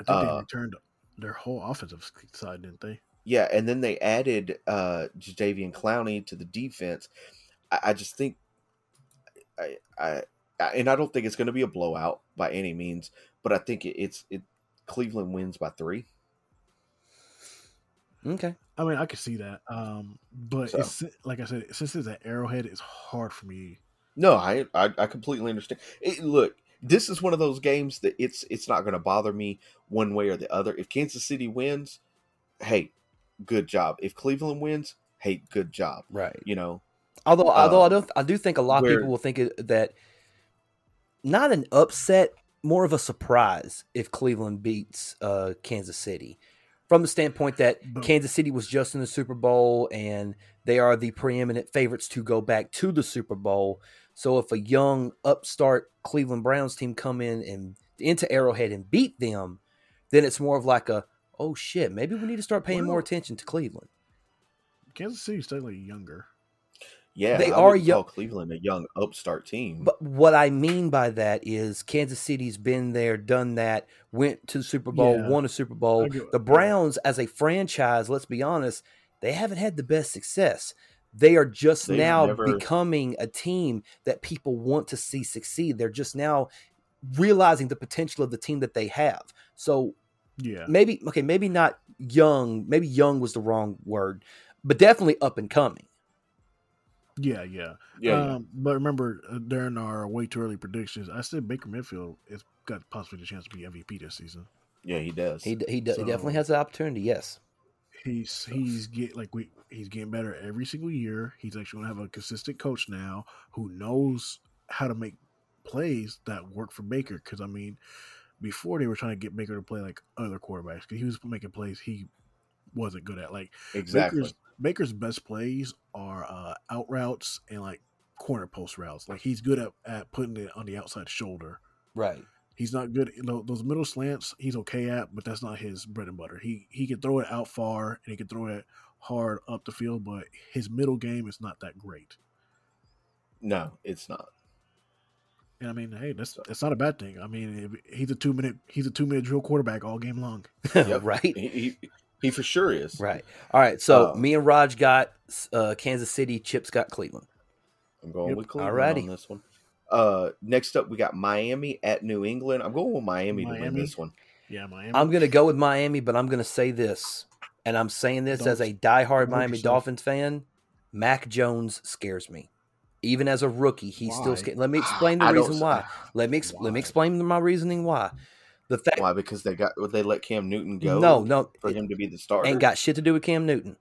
I think they Uh, returned their whole offensive side, didn't they? Yeah, and then they added uh Jadeveon Clowney to the defense. I, I just think, I, I, and I don't think it's going to be a blowout by any means, but I think it, it's it. Cleveland wins by three. Okay. I mean, I could see that. Um, but So. it's like I said, since it's an Arrowhead, it's hard for me. No, I I, I completely understand. It, look, this is one of those games that it's it's not going to bother me one way or the other. If Kansas City wins, hey, good job. If Cleveland wins, hey, good job. Right. You know, Although, although I Uh, don't, I do think a lot of people will think that not an upset, more of a surprise if Cleveland beats uh, Kansas City, from the standpoint that Kansas City was just in the Super Bowl and they are the preeminent favorites to go back to the Super Bowl. So if a young upstart Cleveland Browns team come in and into Arrowhead and beat them, then it's more of like a oh shit, maybe we need to start paying more attention to Cleveland. Kansas City's technically younger. Yeah, They I are wouldn't young- Cleveland a young upstart team. But what I mean by that is Kansas City's been there, done that, went to the Super Bowl, Yeah. won a Super Bowl. The Browns, as a franchise, let's be honest, they haven't had the best success. They are just They've now never- becoming a team that people want to see succeed. They're just now realizing the potential of the team that they have. So Yeah. maybe, okay, maybe not young, maybe young was the wrong word, but definitely up and coming. Yeah, yeah. yeah, yeah. Um, but remember, uh, during our way too early predictions, I said Baker Mayfield has got possibly the chance to be MVP this season. yeah, he does. He, he, he So- definitely has the opportunity, yes. He's he's get like we he's getting better every single year. He's actually gonna have a consistent coach now who knows how to make plays that work for Baker. Because I mean, before they were trying to get Baker to play like other quarterbacks because he was making plays he wasn't good at. Like exactly. Baker's Baker's best plays are uh, out routes and like corner post routes. Like he's good at, at putting it on the outside shoulder. Right. He's not good. You know, those middle slants he's okay at, but that's not his bread and butter. He he can throw it out far and he can throw it hard up the field, but his middle game is not that great. No, it's not. And I mean, hey, that's that's not a bad thing. I mean, if he's a two minute he's a two minute drill quarterback all game long. Yep. right. He, he, he for sure is. Right. All right. So Uh, me and Raj got uh, Kansas City. Chips got Cleveland. I'm going Yep. with Cleveland Alrighty. on this one. Uh, next up, we got Miami at New England. I'm going with Miami, to win Miami? this one. Yeah, Miami. I'm going to go with Miami, but I'm going to say this, and I'm saying this Don't- as a diehard don't Miami yourself. Dolphins fan. Mac Jones scares me. Even as a rookie, he's still Why? scared. Let me explain the I reason why. Let me ex- let me explain my reasoning why. The fact Why? Because they got they let Cam Newton go. no no for him to be the starter. ain't got shit to do with Cam Newton.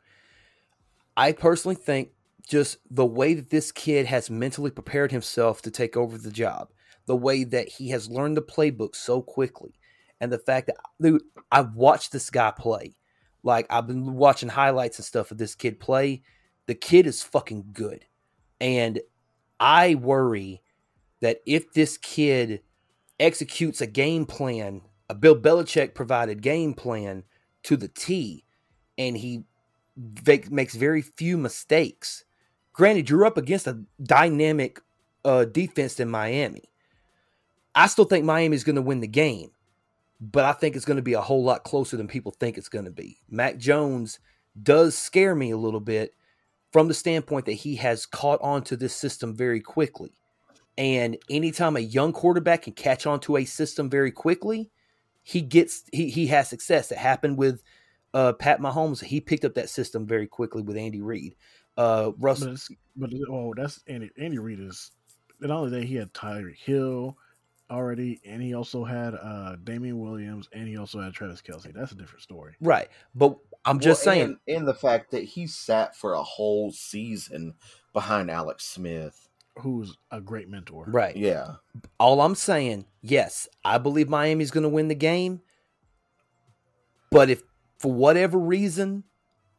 I personally think just the way that this kid has mentally prepared himself to take over the job, the way that he has learned the playbook so quickly, and the fact that dude, I've watched this guy play. Like I've been watching highlights and stuff of this kid play. The kid is fucking good. And I worry that if this kid executes a game plan, a Bill Belichick provided game plan to the T, and he makes very few mistakes. Granted, you're up against a dynamic uh, defense in Miami. I still think Miami is going to win the game, but I think it's going to be a whole lot closer than people think it's going to be. Mac Jones does scare me a little bit from the standpoint that he has caught on to this system very quickly. And anytime a young quarterback can catch on to a system very quickly, he gets he he has success. It happened with uh, Pat Mahomes. He picked up that system very quickly with Andy Reid. Uh, But, Russell, it's, but oh, that's Andy. Andy Reid is. Not only that, he had Tyreek Hill already, and he also had uh Damien Williams, and he also had Travis Kelce. That's a different story. right? But I'm just Well, saying, and, and the fact that he sat for a whole season behind Alex Smith. Who's a great mentor? right? Yeah, All I'm saying, yes, I believe Miami's going to win the game. But if for whatever reason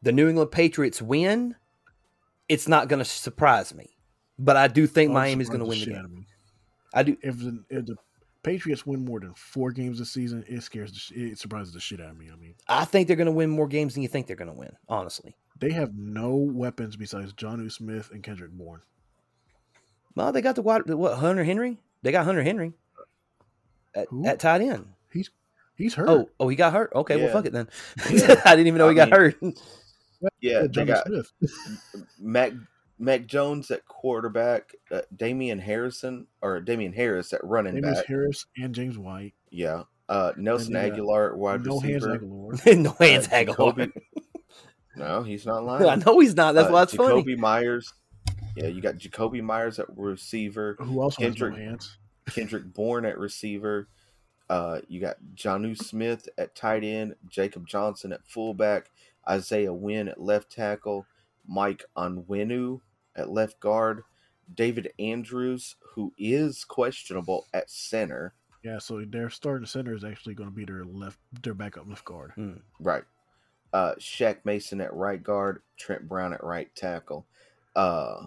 the New England Patriots win, it's not going to surprise me. But I do think Oh, Miami's going to win the game. me. I do. If the, if the Patriots win more than four games this season, it scares the, sh- it surprises the shit out of me. I mean, I think they're going to win more games than you think they're going to win. Honestly, they have no weapons besides John Smith and Kendrick Bourne. Well, they got the wide. What Hunter Henry? They got Hunter Henry. at, Who? at tight end. He's he's hurt. Oh, oh, he got hurt. Okay, well, fuck it then. Yeah. I didn't even know I he got hurt. Yeah, they got Smith. Mac Mac Jones at quarterback, uh, Damien Harrison or Damien Harris at running James back. Harris and James White. Yeah, uh, Nelson they got Agholor at wide no hands receiver. Agholor. no hands Uh, Agholor. Jacoby- No, he's not lying. I know he's not. That's Uh, why it's funny. Jakobi Meyers. Yeah, you got Jakobi Meyers at receiver, Who else Kendrick. has no hands. Kendrick Bourne at receiver. Uh, you got Jonnu Smith at tight end, Jacob Johnson at fullback, Isaiah Wynn at left tackle, Mike Onwenu at left guard, David Andrews, who is questionable at center. Yeah, so their starting center is actually going to be their left, their backup left guard. Hmm. Right. Uh, Shaq Mason at right guard, Trent Brown at right tackle. Uh,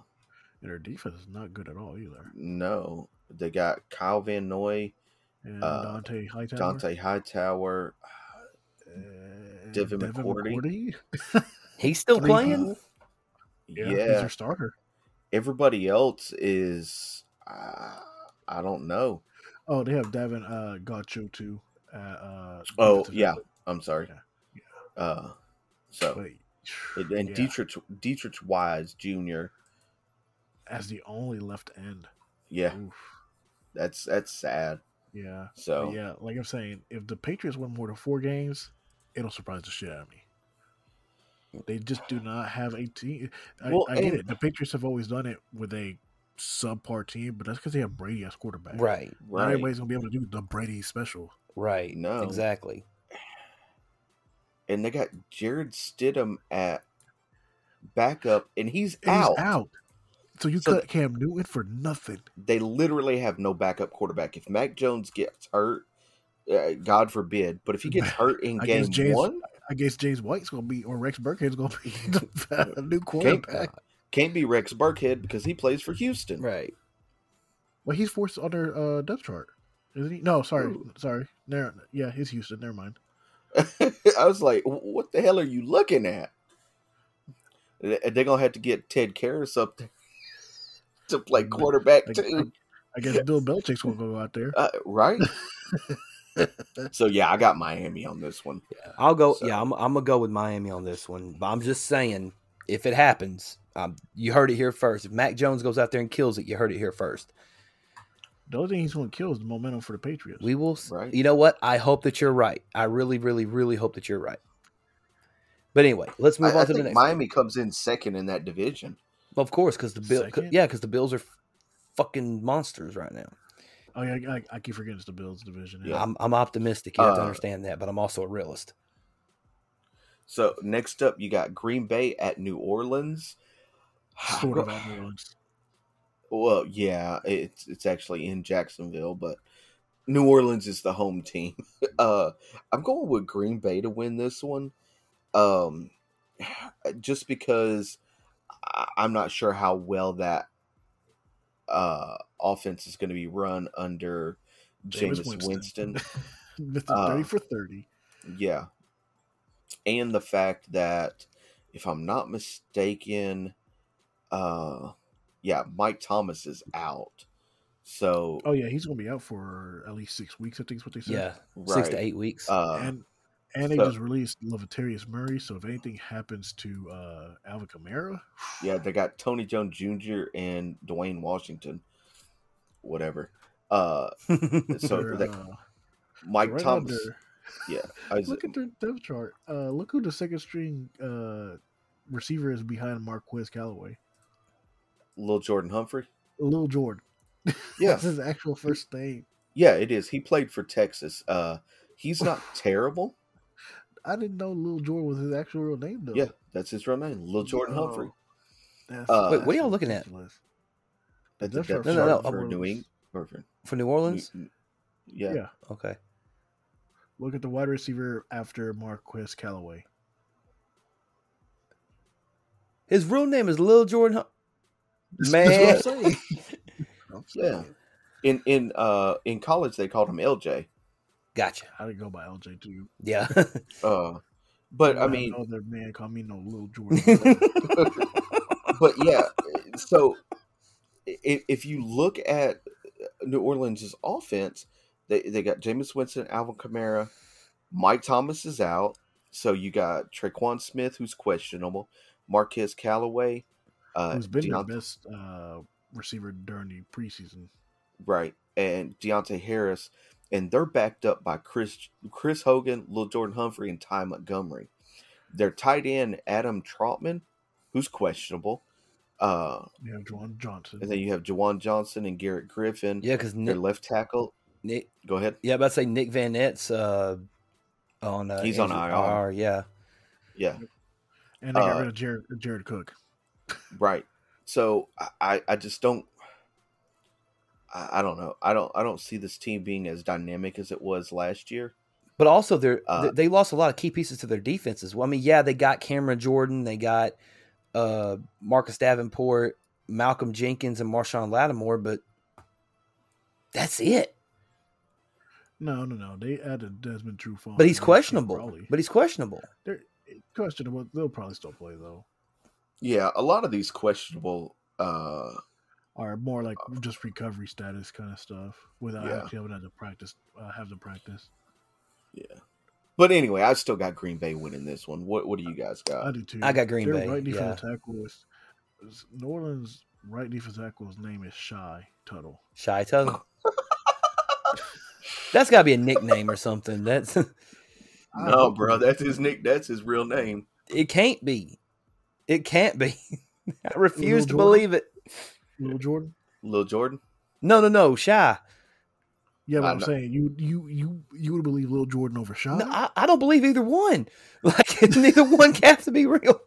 And their defense is not good at all either. no, they got Kyle Van Noy, And Uh, Dont'a Hightower. Dont'a Hightower. and Devin McCourty. He's still playing. people. Yeah, Yeah, he's their starter. everybody else is. Uh, I don't know. Oh, they have Devin uh, Godchaux too. Uh, uh, Oh yeah. I'm sorry. Yeah, Uh, so But, and, and yeah, Deatrich Deatrich Wise Jr. as the only left end. Yeah, Oof. that's that's sad. Yeah. But So yeah, like I'm saying, if the Patriots win more than four games, it'll surprise the shit out of me. They just do not have a team. I, Well, I get and- it. The Patriots have always done it with a subpar team, but that's because they have Brady as quarterback. Right. Not right, everybody's gonna be able to do the Brady special. Right. No. Exactly. and they got Jarrett Stidham at backup, and he's And out. He's out. So you So- cut Cam Newton for nothing. They literally have no backup quarterback. If Mac Jones gets hurt, uh, God forbid, but if he gets hurt in I game guess James- one, I guess James White's gonna be or Rex Burkhead's gonna be the new quarterback. can't be Rex Burkhead because he plays for Houston. Right. Well, he's forced on their uh, depth chart, isn't he? No, sorry, Ooh. sorry. Never, yeah, he's Houston. Never mind. I was like, what the hell are you looking at? They- They're gonna have to get Ted Karras up there to play quarterback I, too, I guess Bill Belichick's gonna go out there. uh, right? so yeah, I got Miami on this one. I'll go. So- Yeah, I'm, I'm gonna go with Miami on this one. But I'm just saying, if it happens, um, you heard it here first. If Mac Jones goes out there and kills it, you heard it here first. The only thing he's gonna kill is the momentum for the Patriots. We will. Right. You know what? I hope that you're right. I really, really, really hope that you're right. But anyway, let's move I, on I to the next. Miami comes in second in that division. One. Of course, because the bill. Second? Yeah, because the Bills are fucking monsters right now. oh yeah, I, I keep forgetting it's the Bills division. Yeah. I'm, I'm optimistic. You have to Uh, understand that, but I'm also a realist. So next up, you got Green Bay at New Orleans. sort of at New Orleans. Well, yeah, it's it's actually in Jacksonville, but New Orleans is the home team. Uh, I'm going with Green Bay to win this one, um, just because I- I'm not sure how well that uh, offense is going to be run under Jameis Jameis Winston. Winston. Mr. Uh, Thirty for thirty. Yeah. And the fact that, if I'm not mistaken, uh, yeah, Mike Thomas is out. So, Oh yeah, he's gonna be out for at least six weeks. I think is what they said. Yeah, right. six to eight weeks. Uh, and and they so- just released Latavius Murray. So if anything happens to uh, Alvin Kamara, yeah, they got Tony Jones Jr. and Dwayne Washington, whatever. Uh, so that- uh, Mike right Thomas, under- yeah, I was, Look at their depth chart. Uh, look who the second string uh, receiver is behind Marquez Callaway. Little Jordan Humphrey. Little Jordan. Yeah, That's his actual first name. yeah, it is. He played for Texas. Uh, he's not terrible. I didn't know Lil Jordan was his actual real name though. Yeah, that's his real name, Lil Jordan No. Humphrey. That's, Uh, Wait, what are y'all looking at? ridiculous. That's the Depth No, no, no, for New England. or for- For New Orleans. Yeah. Yeah. Okay. Look at the wide receiver after Marquez Callaway. His real name is Lil Jordan. Hum- That's Man. what I'm saying. I'm Yeah. In in uh in college they called him LJ. Gotcha. I didn't go by LJ too. Yeah. Uh but I mean other man call me no little Jordan. but yeah, so if, if you look at New Orleans' offense, They they got Jameis Winston, Alvin Kamara, Mike Thomas is out, so you got Tre'Quan Smith who's questionable, Marquez Callaway, uh, Who's been Deont- the best uh, receiver during the preseason? right, and Deonte Harris, and they're backed up by Chris Chris Hogan, Lil Jordan Humphrey, and Ty Montgomery. Their tight end Adam Trautman, who's questionable, uh, You have Juwan Johnson. and then you have Jawan Johnson and Garrett Griffin. Yeah, because Their Nick, left tackle. Nick, Go ahead. yeah, about to say Nick Vannett's uh, on. Uh, He's on injured- IR. Yeah, Yeah, and they got uh, rid of Jared, Jared Cook. right. So I, I- I just don't. I, I don't know. I don't. I don't see this team being as dynamic as it was last year. but also they're Uh, they- they lost a lot of key pieces to their defenses. Well, I mean, yeah, they got Cameron Jordan, they got uh, Marcus Davenport, Malcolm Jenkins, and Marshon Lattimore, but that's it. No, no, no. They added Desmond Trufant. But he's questionable. Raleigh. But he's questionable. They're questionable. They'll probably still play though. Yeah, a lot of these questionable. uh Or more like just recovery status kind of stuff without Yeah. actually having to practice. Uh, have them practice. Yeah. But anyway, I still got Green Bay winning this one. What What do you guys got? I do too. I got Green Their Bay, right yeah. defensive tackle is, is New Orleans' right defensive tackle's name is Shy Tuttle. Shy Tuttle. That's got to be a nickname or something. That's No, bro, that's his nick. That's his real name. it. Can't be. It can't be. I refuse to Jordan? believe it. Little Jordan. Lil Jordan. No, no, no. Shy. Yeah, but I I'm know. saying you you you you would believe Little Jordan over Shy. No, I, I don't believe either one. Like neither one has to be real.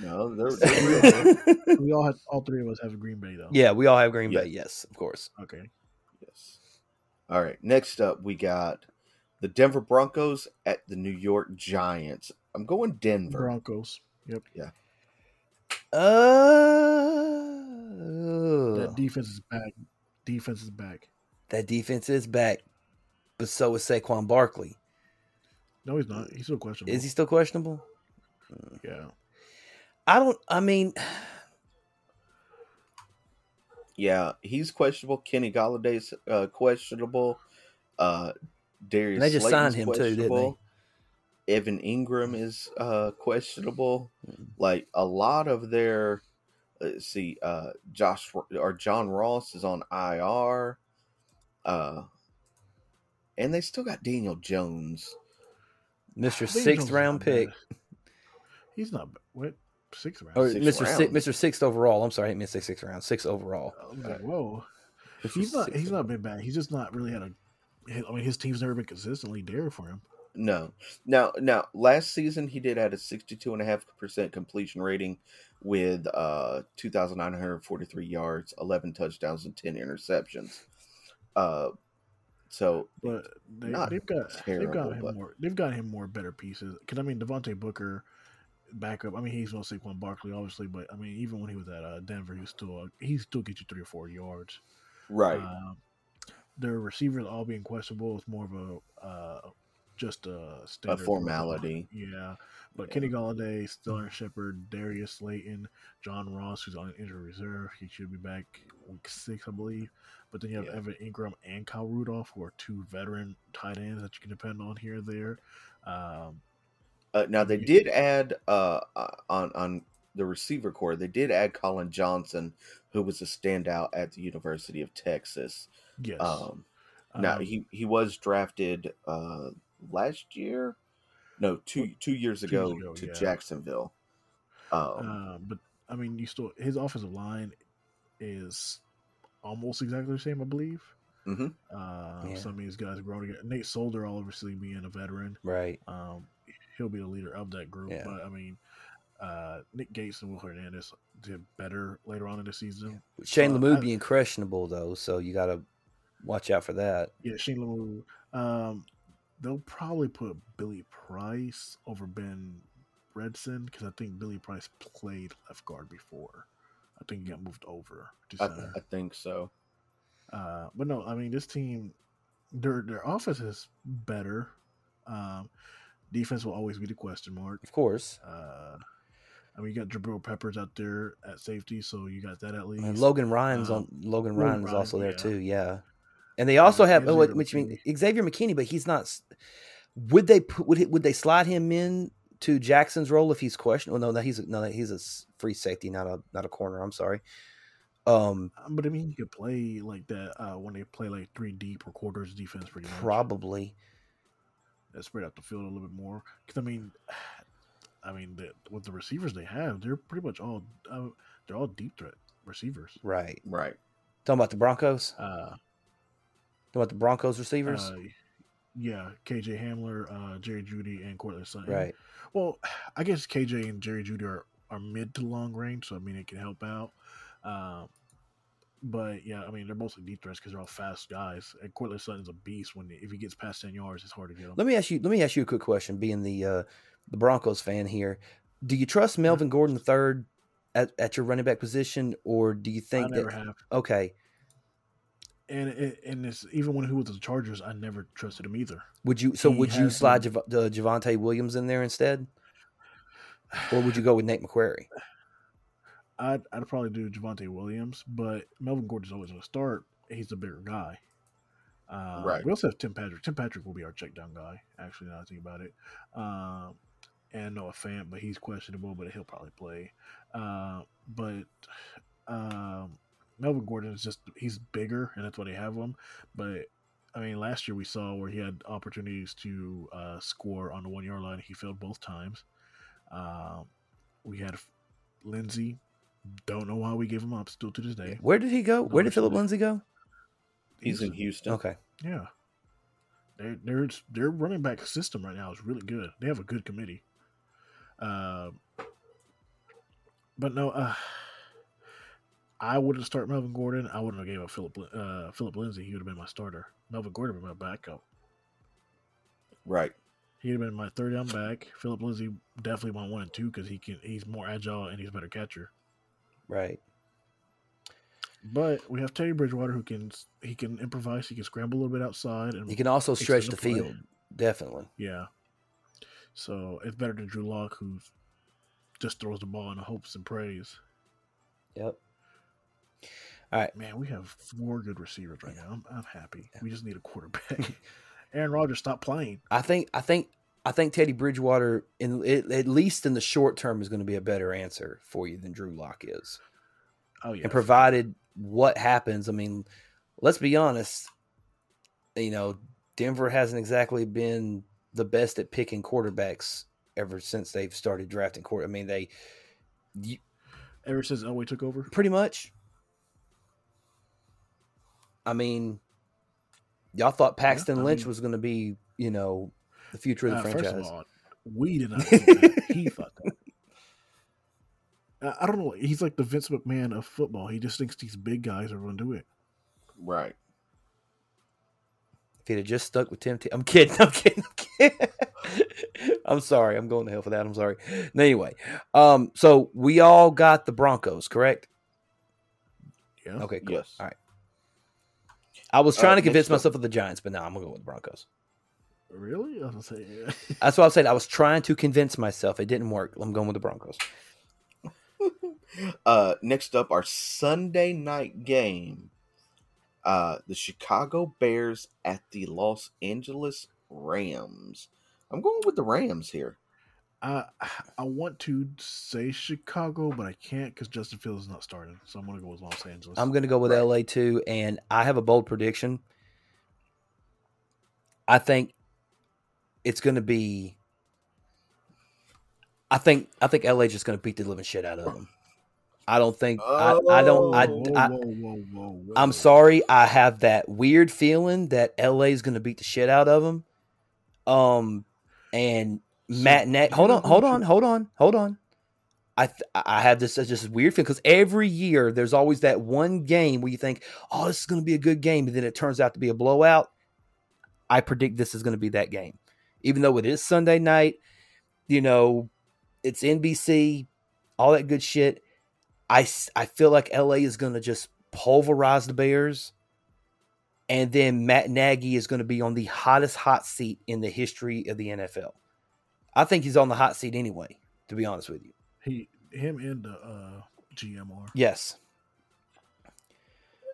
No, they're, they're real. we all had all three of us have a Green Bay though. yeah, we all have Green Yeah. Bay. Yes, of course. Okay. Yes. All right. Next up, we got the Denver Broncos at the New York Giants. I'm going Denver. Broncos. Yep. Yeah. Uh, That defense is back. Defense is back. that defense is back, but so is Saquon Barkley. No, he's not. He's still questionable. Is he still questionable? Yeah. I don't. I mean, Yeah, he's questionable. Kenny Golladay's uh, questionable. Uh, Darius. And they just Slayton's signed him too, didn't they? Evan Engram is uh, questionable. Mm. Like a lot of their, let's see, uh, Josh or John Ross is on IR. Uh, and they still got Daniel Jones. Mister Sixth round pick, bad. He's not. What? Sixth round. or Sixth Mister round. Six, Mister Sixth overall. I'm sorry, I didn't mean to say sixth round. Sixth overall. I like, whoa. Mr. He's not. Sixth He's not been bad. He's just not really had a. I mean, his team's never been consistently there for him. No. Now, now, last season he did had a sixty-two and a half percent completion rating with uh 2,943 yards, 11 touchdowns, and 10 interceptions. Uh, so But they, they've got they've got him but- more. They've got him more better pieces. Because I mean, Devontae Booker, backup. I mean, he's no Saquon Barkley, obviously, but I mean, even when he was at uh, Denver, he was still uh, he still get you three or four yards. right, Um, their receivers all being questionable is more of a uh, just a a standard formality. Yeah, but Yeah. Kenny Golladay, Sterling Shepard, Darius Slayton, John Ross, who's on injury reserve, he should be back week six, I believe. But then you have Yeah. Evan Engram and Kyle Rudolph, who are two veteran tight ends that you can depend on here and there. Um, Uh, now they did add uh uh, on on the receiver corps. They did add Collin Johnson, who was a standout at the University of Texas. yes. Um, now Um, he he was drafted uh last year, no two two years Two years ago, ago, to yeah. Jacksonville. Um, Uh, but I mean, you still his offensive line is almost exactly the same, I believe. Mhm. Uh, Yeah. Some of these guys are growing together. Nate Solder, all obviously being a veteran, Right. um, he'll be the leader of that group. Yeah. But I mean, uh, Nick Gates and Will Hernandez did better later on in the season. Shane Uh, Lemieux I- being questionable though, so you got to watch out for that. Yeah, Shane Lemieux. Um, they'll probably put Billy Price over Ben Bredeson because I think Billy Price played left guard before. I think he got moved over to I. I think so. Uh, but no, I mean this team, their their offense is better. Um, defense will always be the question mark. Of course. Uh, I mean, you got Jabril Peppers out there at safety, so you got that at least. And Logan Ryan's Um, on. Logan Logan Ryan is Ryan, also there yeah. too. Yeah. And they also have oh, Xavier which mean Xavier McKinney, but he's not. Would they put would he, would they slide him in to Jackson's role if he's questioned? Well, no, no, he's a, no, he's a s- free safety, not a not a corner. I'm sorry. Um, Um, But I mean, he could play like that uh, when they play like three deep or quarters defense, pretty much. probably. That spread out the field a little bit more. Because I mean, I mean, the, with the receivers they have, they're pretty much all uh, they're all deep threat receivers. Right. Right. Talking about the Broncos. Uh, Talking about the Broncos receivers. uh, yeah, KJ Hamler, uh, Jerry Jeudy, and Courtland Sutton. right. Well, I guess KJ and Jerry Jeudy are, are mid to long range, so I mean it can help out. Um, but yeah, I mean they're mostly deep threats because they're all fast guys. And Courtland Sutton's a beast. When if he gets past ten yards, it's hard to get him. Let me ask you. Let me ask you a quick question. Being the uh, the Broncos fan here, do you trust Melvin Gordon the third at, at your running back position, or do you I think never that have. okay? And it, and it's even when he was the Chargers, I never trusted him either. Would you so He would you slide been- Jav- uh, Javonte Williams in there instead, or would you go with Nate McQuarrie? I'd I'd probably do Javonte Williams, but Melvin Gordon's always going to start. He's a bigger guy. Uh, Right. We also have Tim Patrick. Tim Patrick will be our check down guy. Actually, now I think about it. Um, and Noah Fant, but he's questionable, but he'll probably play. Uh, but um, Melvin Gordon is just he's bigger, and that's why they have him. But I mean, last year we saw where he had opportunities to uh, score on the one yard line. He failed both times. Um, we had Lindsay. Don't know why we gave him up still to this day. Where did he go? Where did Phillip Lindsay go? He's in Houston. Okay, Yeah. Their their their running back system right now is really good. They have a good committee. Uh, but no, uh, I wouldn't start Melvin Gordon. I wouldn't have gave up Phillip uh, Phillip Lindsay. He would have been my starter. Melvin Gordon would have been my backup. Right. He'd have been my third down back. Phillip Lindsay definitely my one and two because he can he's more agile and he's a better catcher. right. But we have Teddy Bridgewater who can he can improvise. He can scramble a little bit outside and He can also stretch the the field. Definitely. Yeah. So it's better than Drew Lock, who just throws the ball in hopes and prays. Yep. All right, man, we have four good receivers right now. I'm, I'm happy. We just need a quarterback. Aaron Rodgers, stop playing. I think I think I think Teddy Bridgewater, in at at least in the short term, is going to be a better answer for you than Drew Lock is. Oh yeah. And provided what happens, I mean, let's be honest. You know, Denver hasn't exactly been the best at picking quarterbacks ever since they've started drafting quarter. I mean, they you, Ever since Elway took over, pretty much. I mean, y'all thought Paxton I Lynch mean- was going to be, you know, the future of the uh, franchise. first of all, we did not think that. He thought that. I- I don't know. He's like the Vince McMahon of football. He just thinks these big guys are going to do it. Right. If he'd have just stuck with Tim, T- I'm kidding. I'm kidding. I'm kidding. I'm sorry. I'm going to hell for that. I'm sorry. Anyway, um, so we all got the Broncos, correct? Yeah. Okay, cool. Yes. All right. I was trying to convince myself of the Giants, but now I'm gonna go with the Broncos. Really? I was say. That's what I said. I was trying to convince myself. It didn't work. I'm going with the Broncos. Uh, next up, our Sunday night game. Uh, the Chicago Bears at the Los Angeles Rams. I'm going with the Rams here. I I want to say Chicago, but I can't because Justin Fields is not starting. So I'm gonna go with Los Angeles. I'm going to go with Right. LA too, and I have a bold prediction. I think it's going to be. I think I think LA is just going to beat the living shit out of them. I don't think I, I don't I, Whoa, I whoa, whoa, whoa, whoa. I'm sorry. I have that weird feeling that LA is going to beat the shit out of them. Um, and So, Matt you Hold on, hold on, hold on, hold on. I th- I have this just weird feeling because every year there's always that one game where you think, oh, this is going to be a good game, and then it turns out to be a blowout. I predict this is going to be that game, even though it is Sunday night. You know, it's NBC, all that good shit. I I feel like LA is going to just pulverize the Bears. And then Matt Nagy is going to be on the hottest hot seat in the history of the NFL. I think he's on the hot seat anyway, to be honest with you. he him and the uh, GM are. Yes.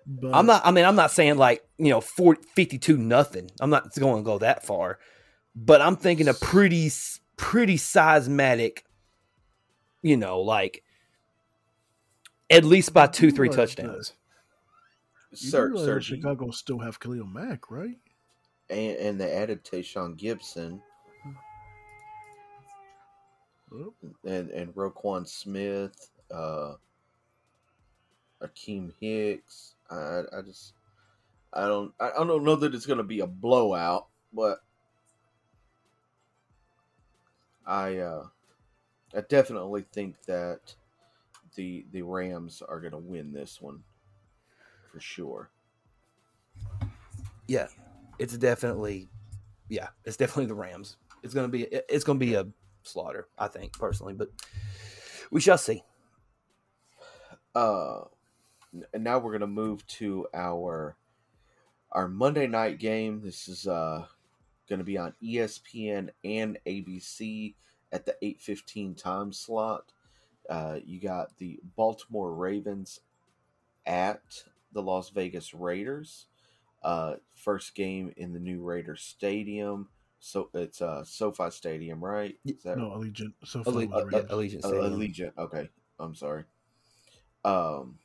But I'm not. I mean, I'm not saying like you know 40, 52 nothing. I'm not going to go that far, but I'm thinking a pretty s- pretty seismatic. You know, like at least by two three touchdowns. You Sir, sir, Chicago still have Khalil Mack, right? and, and they added Tashaun Gipson and and Roquan Smith, uh, Akiem Hicks. I I- just I don't I I don't know that it's going to be a blowout, but I uh, I definitely think that the the Rams are going to win this one for sure. Yeah, it's definitely. Yeah, it's definitely the Rams. It's gonna be. It's gonna be a slaughter. I think personally, but we shall see. uh and now we're gonna move to our our monday night game this is uh gonna be on espn and abc at the 8.15 time slot uh you got the baltimore ravens at the las vegas raiders uh first game in the new raiders stadium so it's uh sofi stadium right is that no, Allegiant. So Alle- far, uh, Raiders. Allegiant uh, Stadium. Allegiant. Okay, I'm sorry. Um,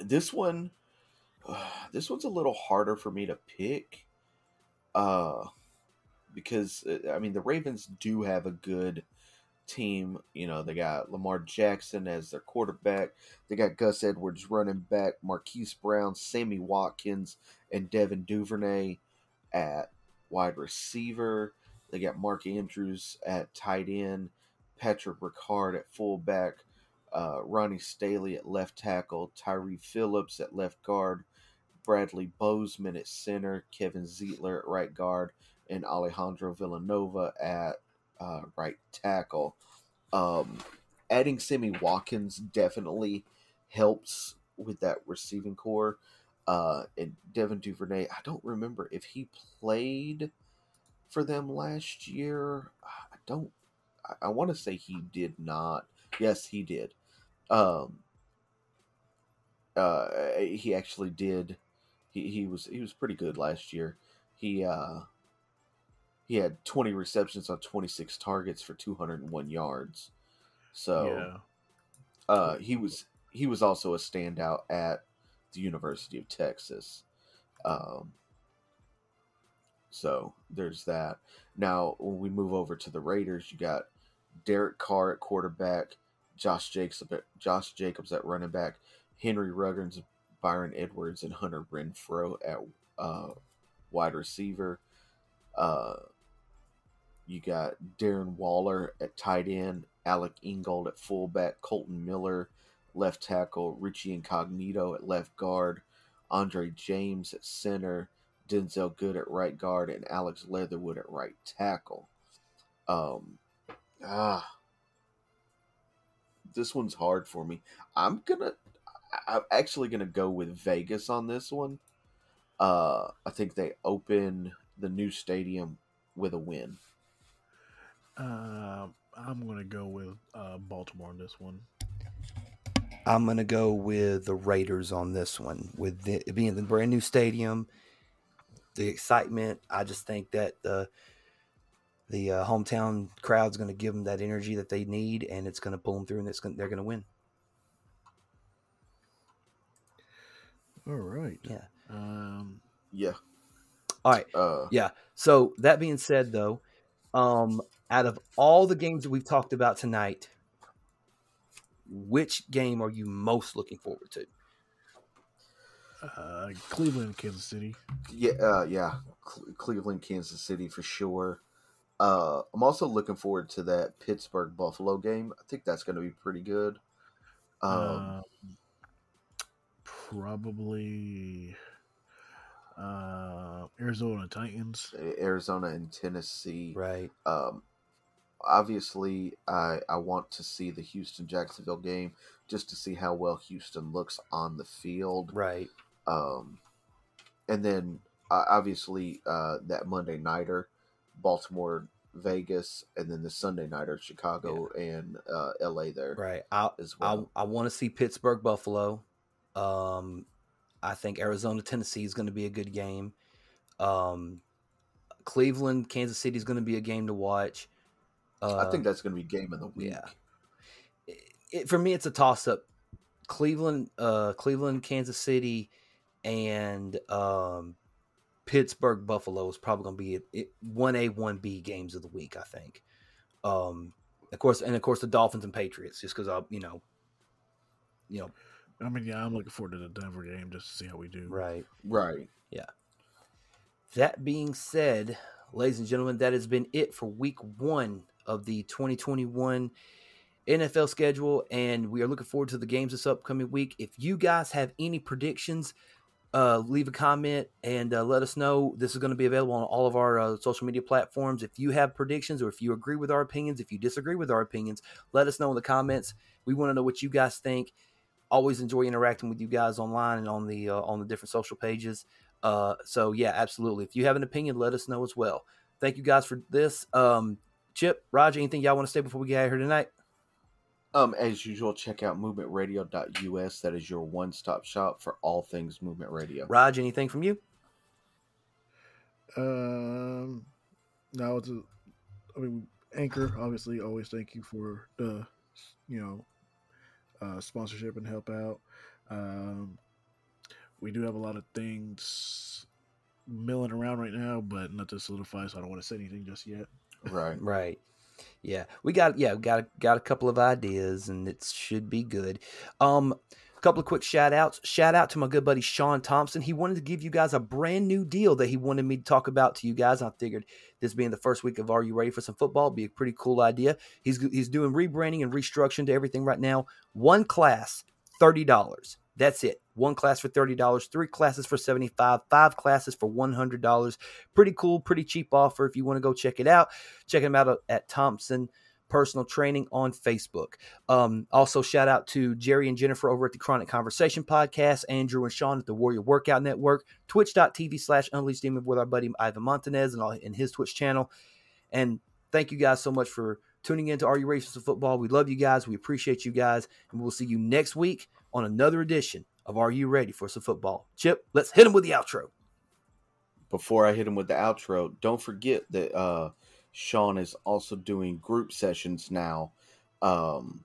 this one, this one's a little harder for me to pick, uh, because uh, I mean the Ravens do have a good team. You know they got Lamar Jackson as their quarterback. They got Gus Edwards running back, Marquise Brown, Sammy Watkins, and Devin Duvernay at wide receiver. They got Mark Andrews at tight end, Patrick Ricard at fullback, uh, Ronnie Stanley at left tackle, Tyre Phillips at left guard, Bradley Bozeman at center, Kevin Zeitler at right guard, and Alejandro Villanueva at uh, right tackle. Um, adding Sammy Watkins definitely helps with that receiving corps. Uh, and Devin Duvernay, I don't remember if he played for them last year. I don't. I, I want to say he did not. Yes, he did. Um. Uh, he actually did. He he was he was pretty good last year. He uh. He had 20 receptions on 26 targets for 201 yards. So yeah. uh, he was he was also a standout at the University of Texas. Um, so there's that. Now when we move over to the Raiders, you got Derek Carr at quarterback, Josh Jacobs at Josh Jacobs at running back, Henry Ruggins, Bryan Edwards, and Hunter Renfrow at uh, wide receiver. Uh, you got Darren Waller at tight end, Alec Ingold at fullback, Kolton Miller left tackle, Richie Incognito at left guard, Andre James at center, Denzelle Good at right guard, and Alex Leatherwood at right tackle. Um, ah, this one's hard for me. I'm gonna, I'm actually gonna go with Vegas on this one. Uh, I think they open the new stadium with a win. Uh, I'm gonna go with uh, Baltimore on this one. I'm gonna go with the Raiders on this one. With the, it being the brand new stadium, the excitement, I just think that the the uh, hometown crowd's gonna give them that energy that they need, and it's gonna pull them through, and it's gonna, they're gonna win. All right. Yeah. Um, Yeah. All right. Uh, Yeah. So that being said, though, um, out of all the games that we've talked about tonight, which game are you most looking forward to? uh, Cleveland, Kansas City. Yeah, uh, yeah, Cle- Cleveland, Kansas City for sure. Uh, I'm also looking forward to that Pittsburgh Buffalo game. I think that's going to be pretty good. Um, Um, probably uh, Arizona Titans. Arizona and Tennessee. Right. Um, obviously, I I want to see the Houston Jacksonville game just to see how well Houston looks on the field. Right. Um, and then uh, obviously uh, that Monday nighter, Baltimore, Vegas, and then the Sunday nighter, Chicago and uh, L.A. There Right. I as I, well. I want to see Pittsburgh Buffalo. Um, I think Arizona Tennessee is going to be a good game. Um, Cleveland Kansas City is going to be a game to watch. Uh, I think that's going to be game of the week. Yeah. It, it, for me, it's a toss up. Cleveland, uh, Cleveland, Kansas City, and um, Pittsburgh, Buffalo is probably going to be one A, one B games of the week. I think. Um, of course, and of course, the Dolphins and Patriots, just because I, you know, you know. I mean, yeah, I'm looking forward to the Denver game just to see how we do. Right. Right. Yeah. That being said, ladies and gentlemen, that has been it for week one of the 2021 NFL schedule, and we are looking forward to the games this upcoming week. If you guys have any predictions, uh, leave a comment and uh, let us know. This is going to be available on all of our uh, social media platforms. If you have predictions or if you agree with our opinions, if you disagree with our opinions, let us know in the comments. We want to know what you guys think. Always enjoy interacting with you guys online and on the uh, on the different social pages. Uh, so yeah, absolutely. If you have an opinion, let us know as well. Thank you guys for this. Um, Chip, Roger, anything y'all want to say before we get out of here tonight? Um, as usual, check out movementradio.us. That is your one stop shop for all things movement radio. Raj, anything from you? Um, now it's a, I mean, Anchor, obviously, always thank you for the, you know, uh, sponsorship and help out. Um, we do have a lot of things milling around right now, but not to solidify, so I don't want to say anything just yet. Right. Right. Yeah, we got yeah, got got a couple of ideas, and it should be good. Um, a couple of quick shout outs. Shout out to my good buddy Sean Thompson. He wanted to give you guys a brand new deal that he wanted me to talk about to you guys. I figured this being the first week of Are You Ready for Some Football be a pretty cool idea. He's he's doing rebranding and restructuring to everything right now. One class, thirty dollars. That's it. One class for $30, three classes for 75, five classes for $100. Pretty cool, pretty cheap offer if you want to go check it out. Check them out at Thompson Personal Training on Facebook. Um, also, shout out to Jerry and Jennifer over at the Chronic Conversation Podcast, Andrew and Sean at the Warrior Workout Network, twitch.tv slash Unleashed Demon with our buddy Ivan Montanez and, all, and his Twitch channel. And thank you guys so much for tuning in to Are You for Football. We love you guys. We appreciate you guys. And we'll see you next week on another edition of Are You Ready for Some Football? Chip, let's hit him with the outro. Before I hit him with the outro, don't forget that uh, Sean is also doing group sessions now. Um,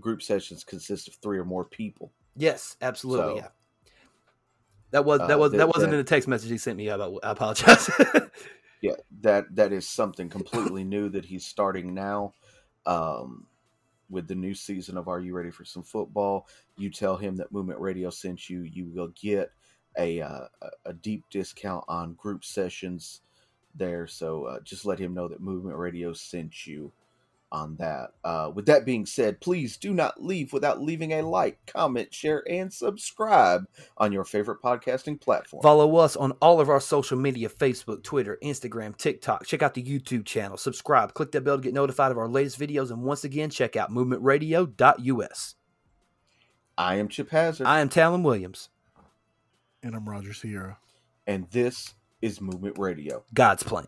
group sessions consist of three or more people. Yes, absolutely. So, yeah. That was that uh, was uh, that, that wasn't that, in the text message he sent me. I apologize. yeah, that that is something completely new that he's starting now. Um, with the new season of Are You Ready for Some Football? You tell him that Movement Radio sent you. You will get a uh, a deep discount on group sessions there. So uh, just let him know that Movement Radio sent you on that. Uh, with that being said, please do not leave without leaving a like, comment, share, and subscribe on your favorite podcasting platform. Follow us on all of our social media Facebook, Twitter, Instagram, TikTok. Check out the YouTube channel. Subscribe. Click that bell to get notified of our latest videos. And once again, check out movementradio.us. I am Chip Hazard. I am Talon Williams. And I'm Roger Sierra. And this is Movement Radio. God's plan.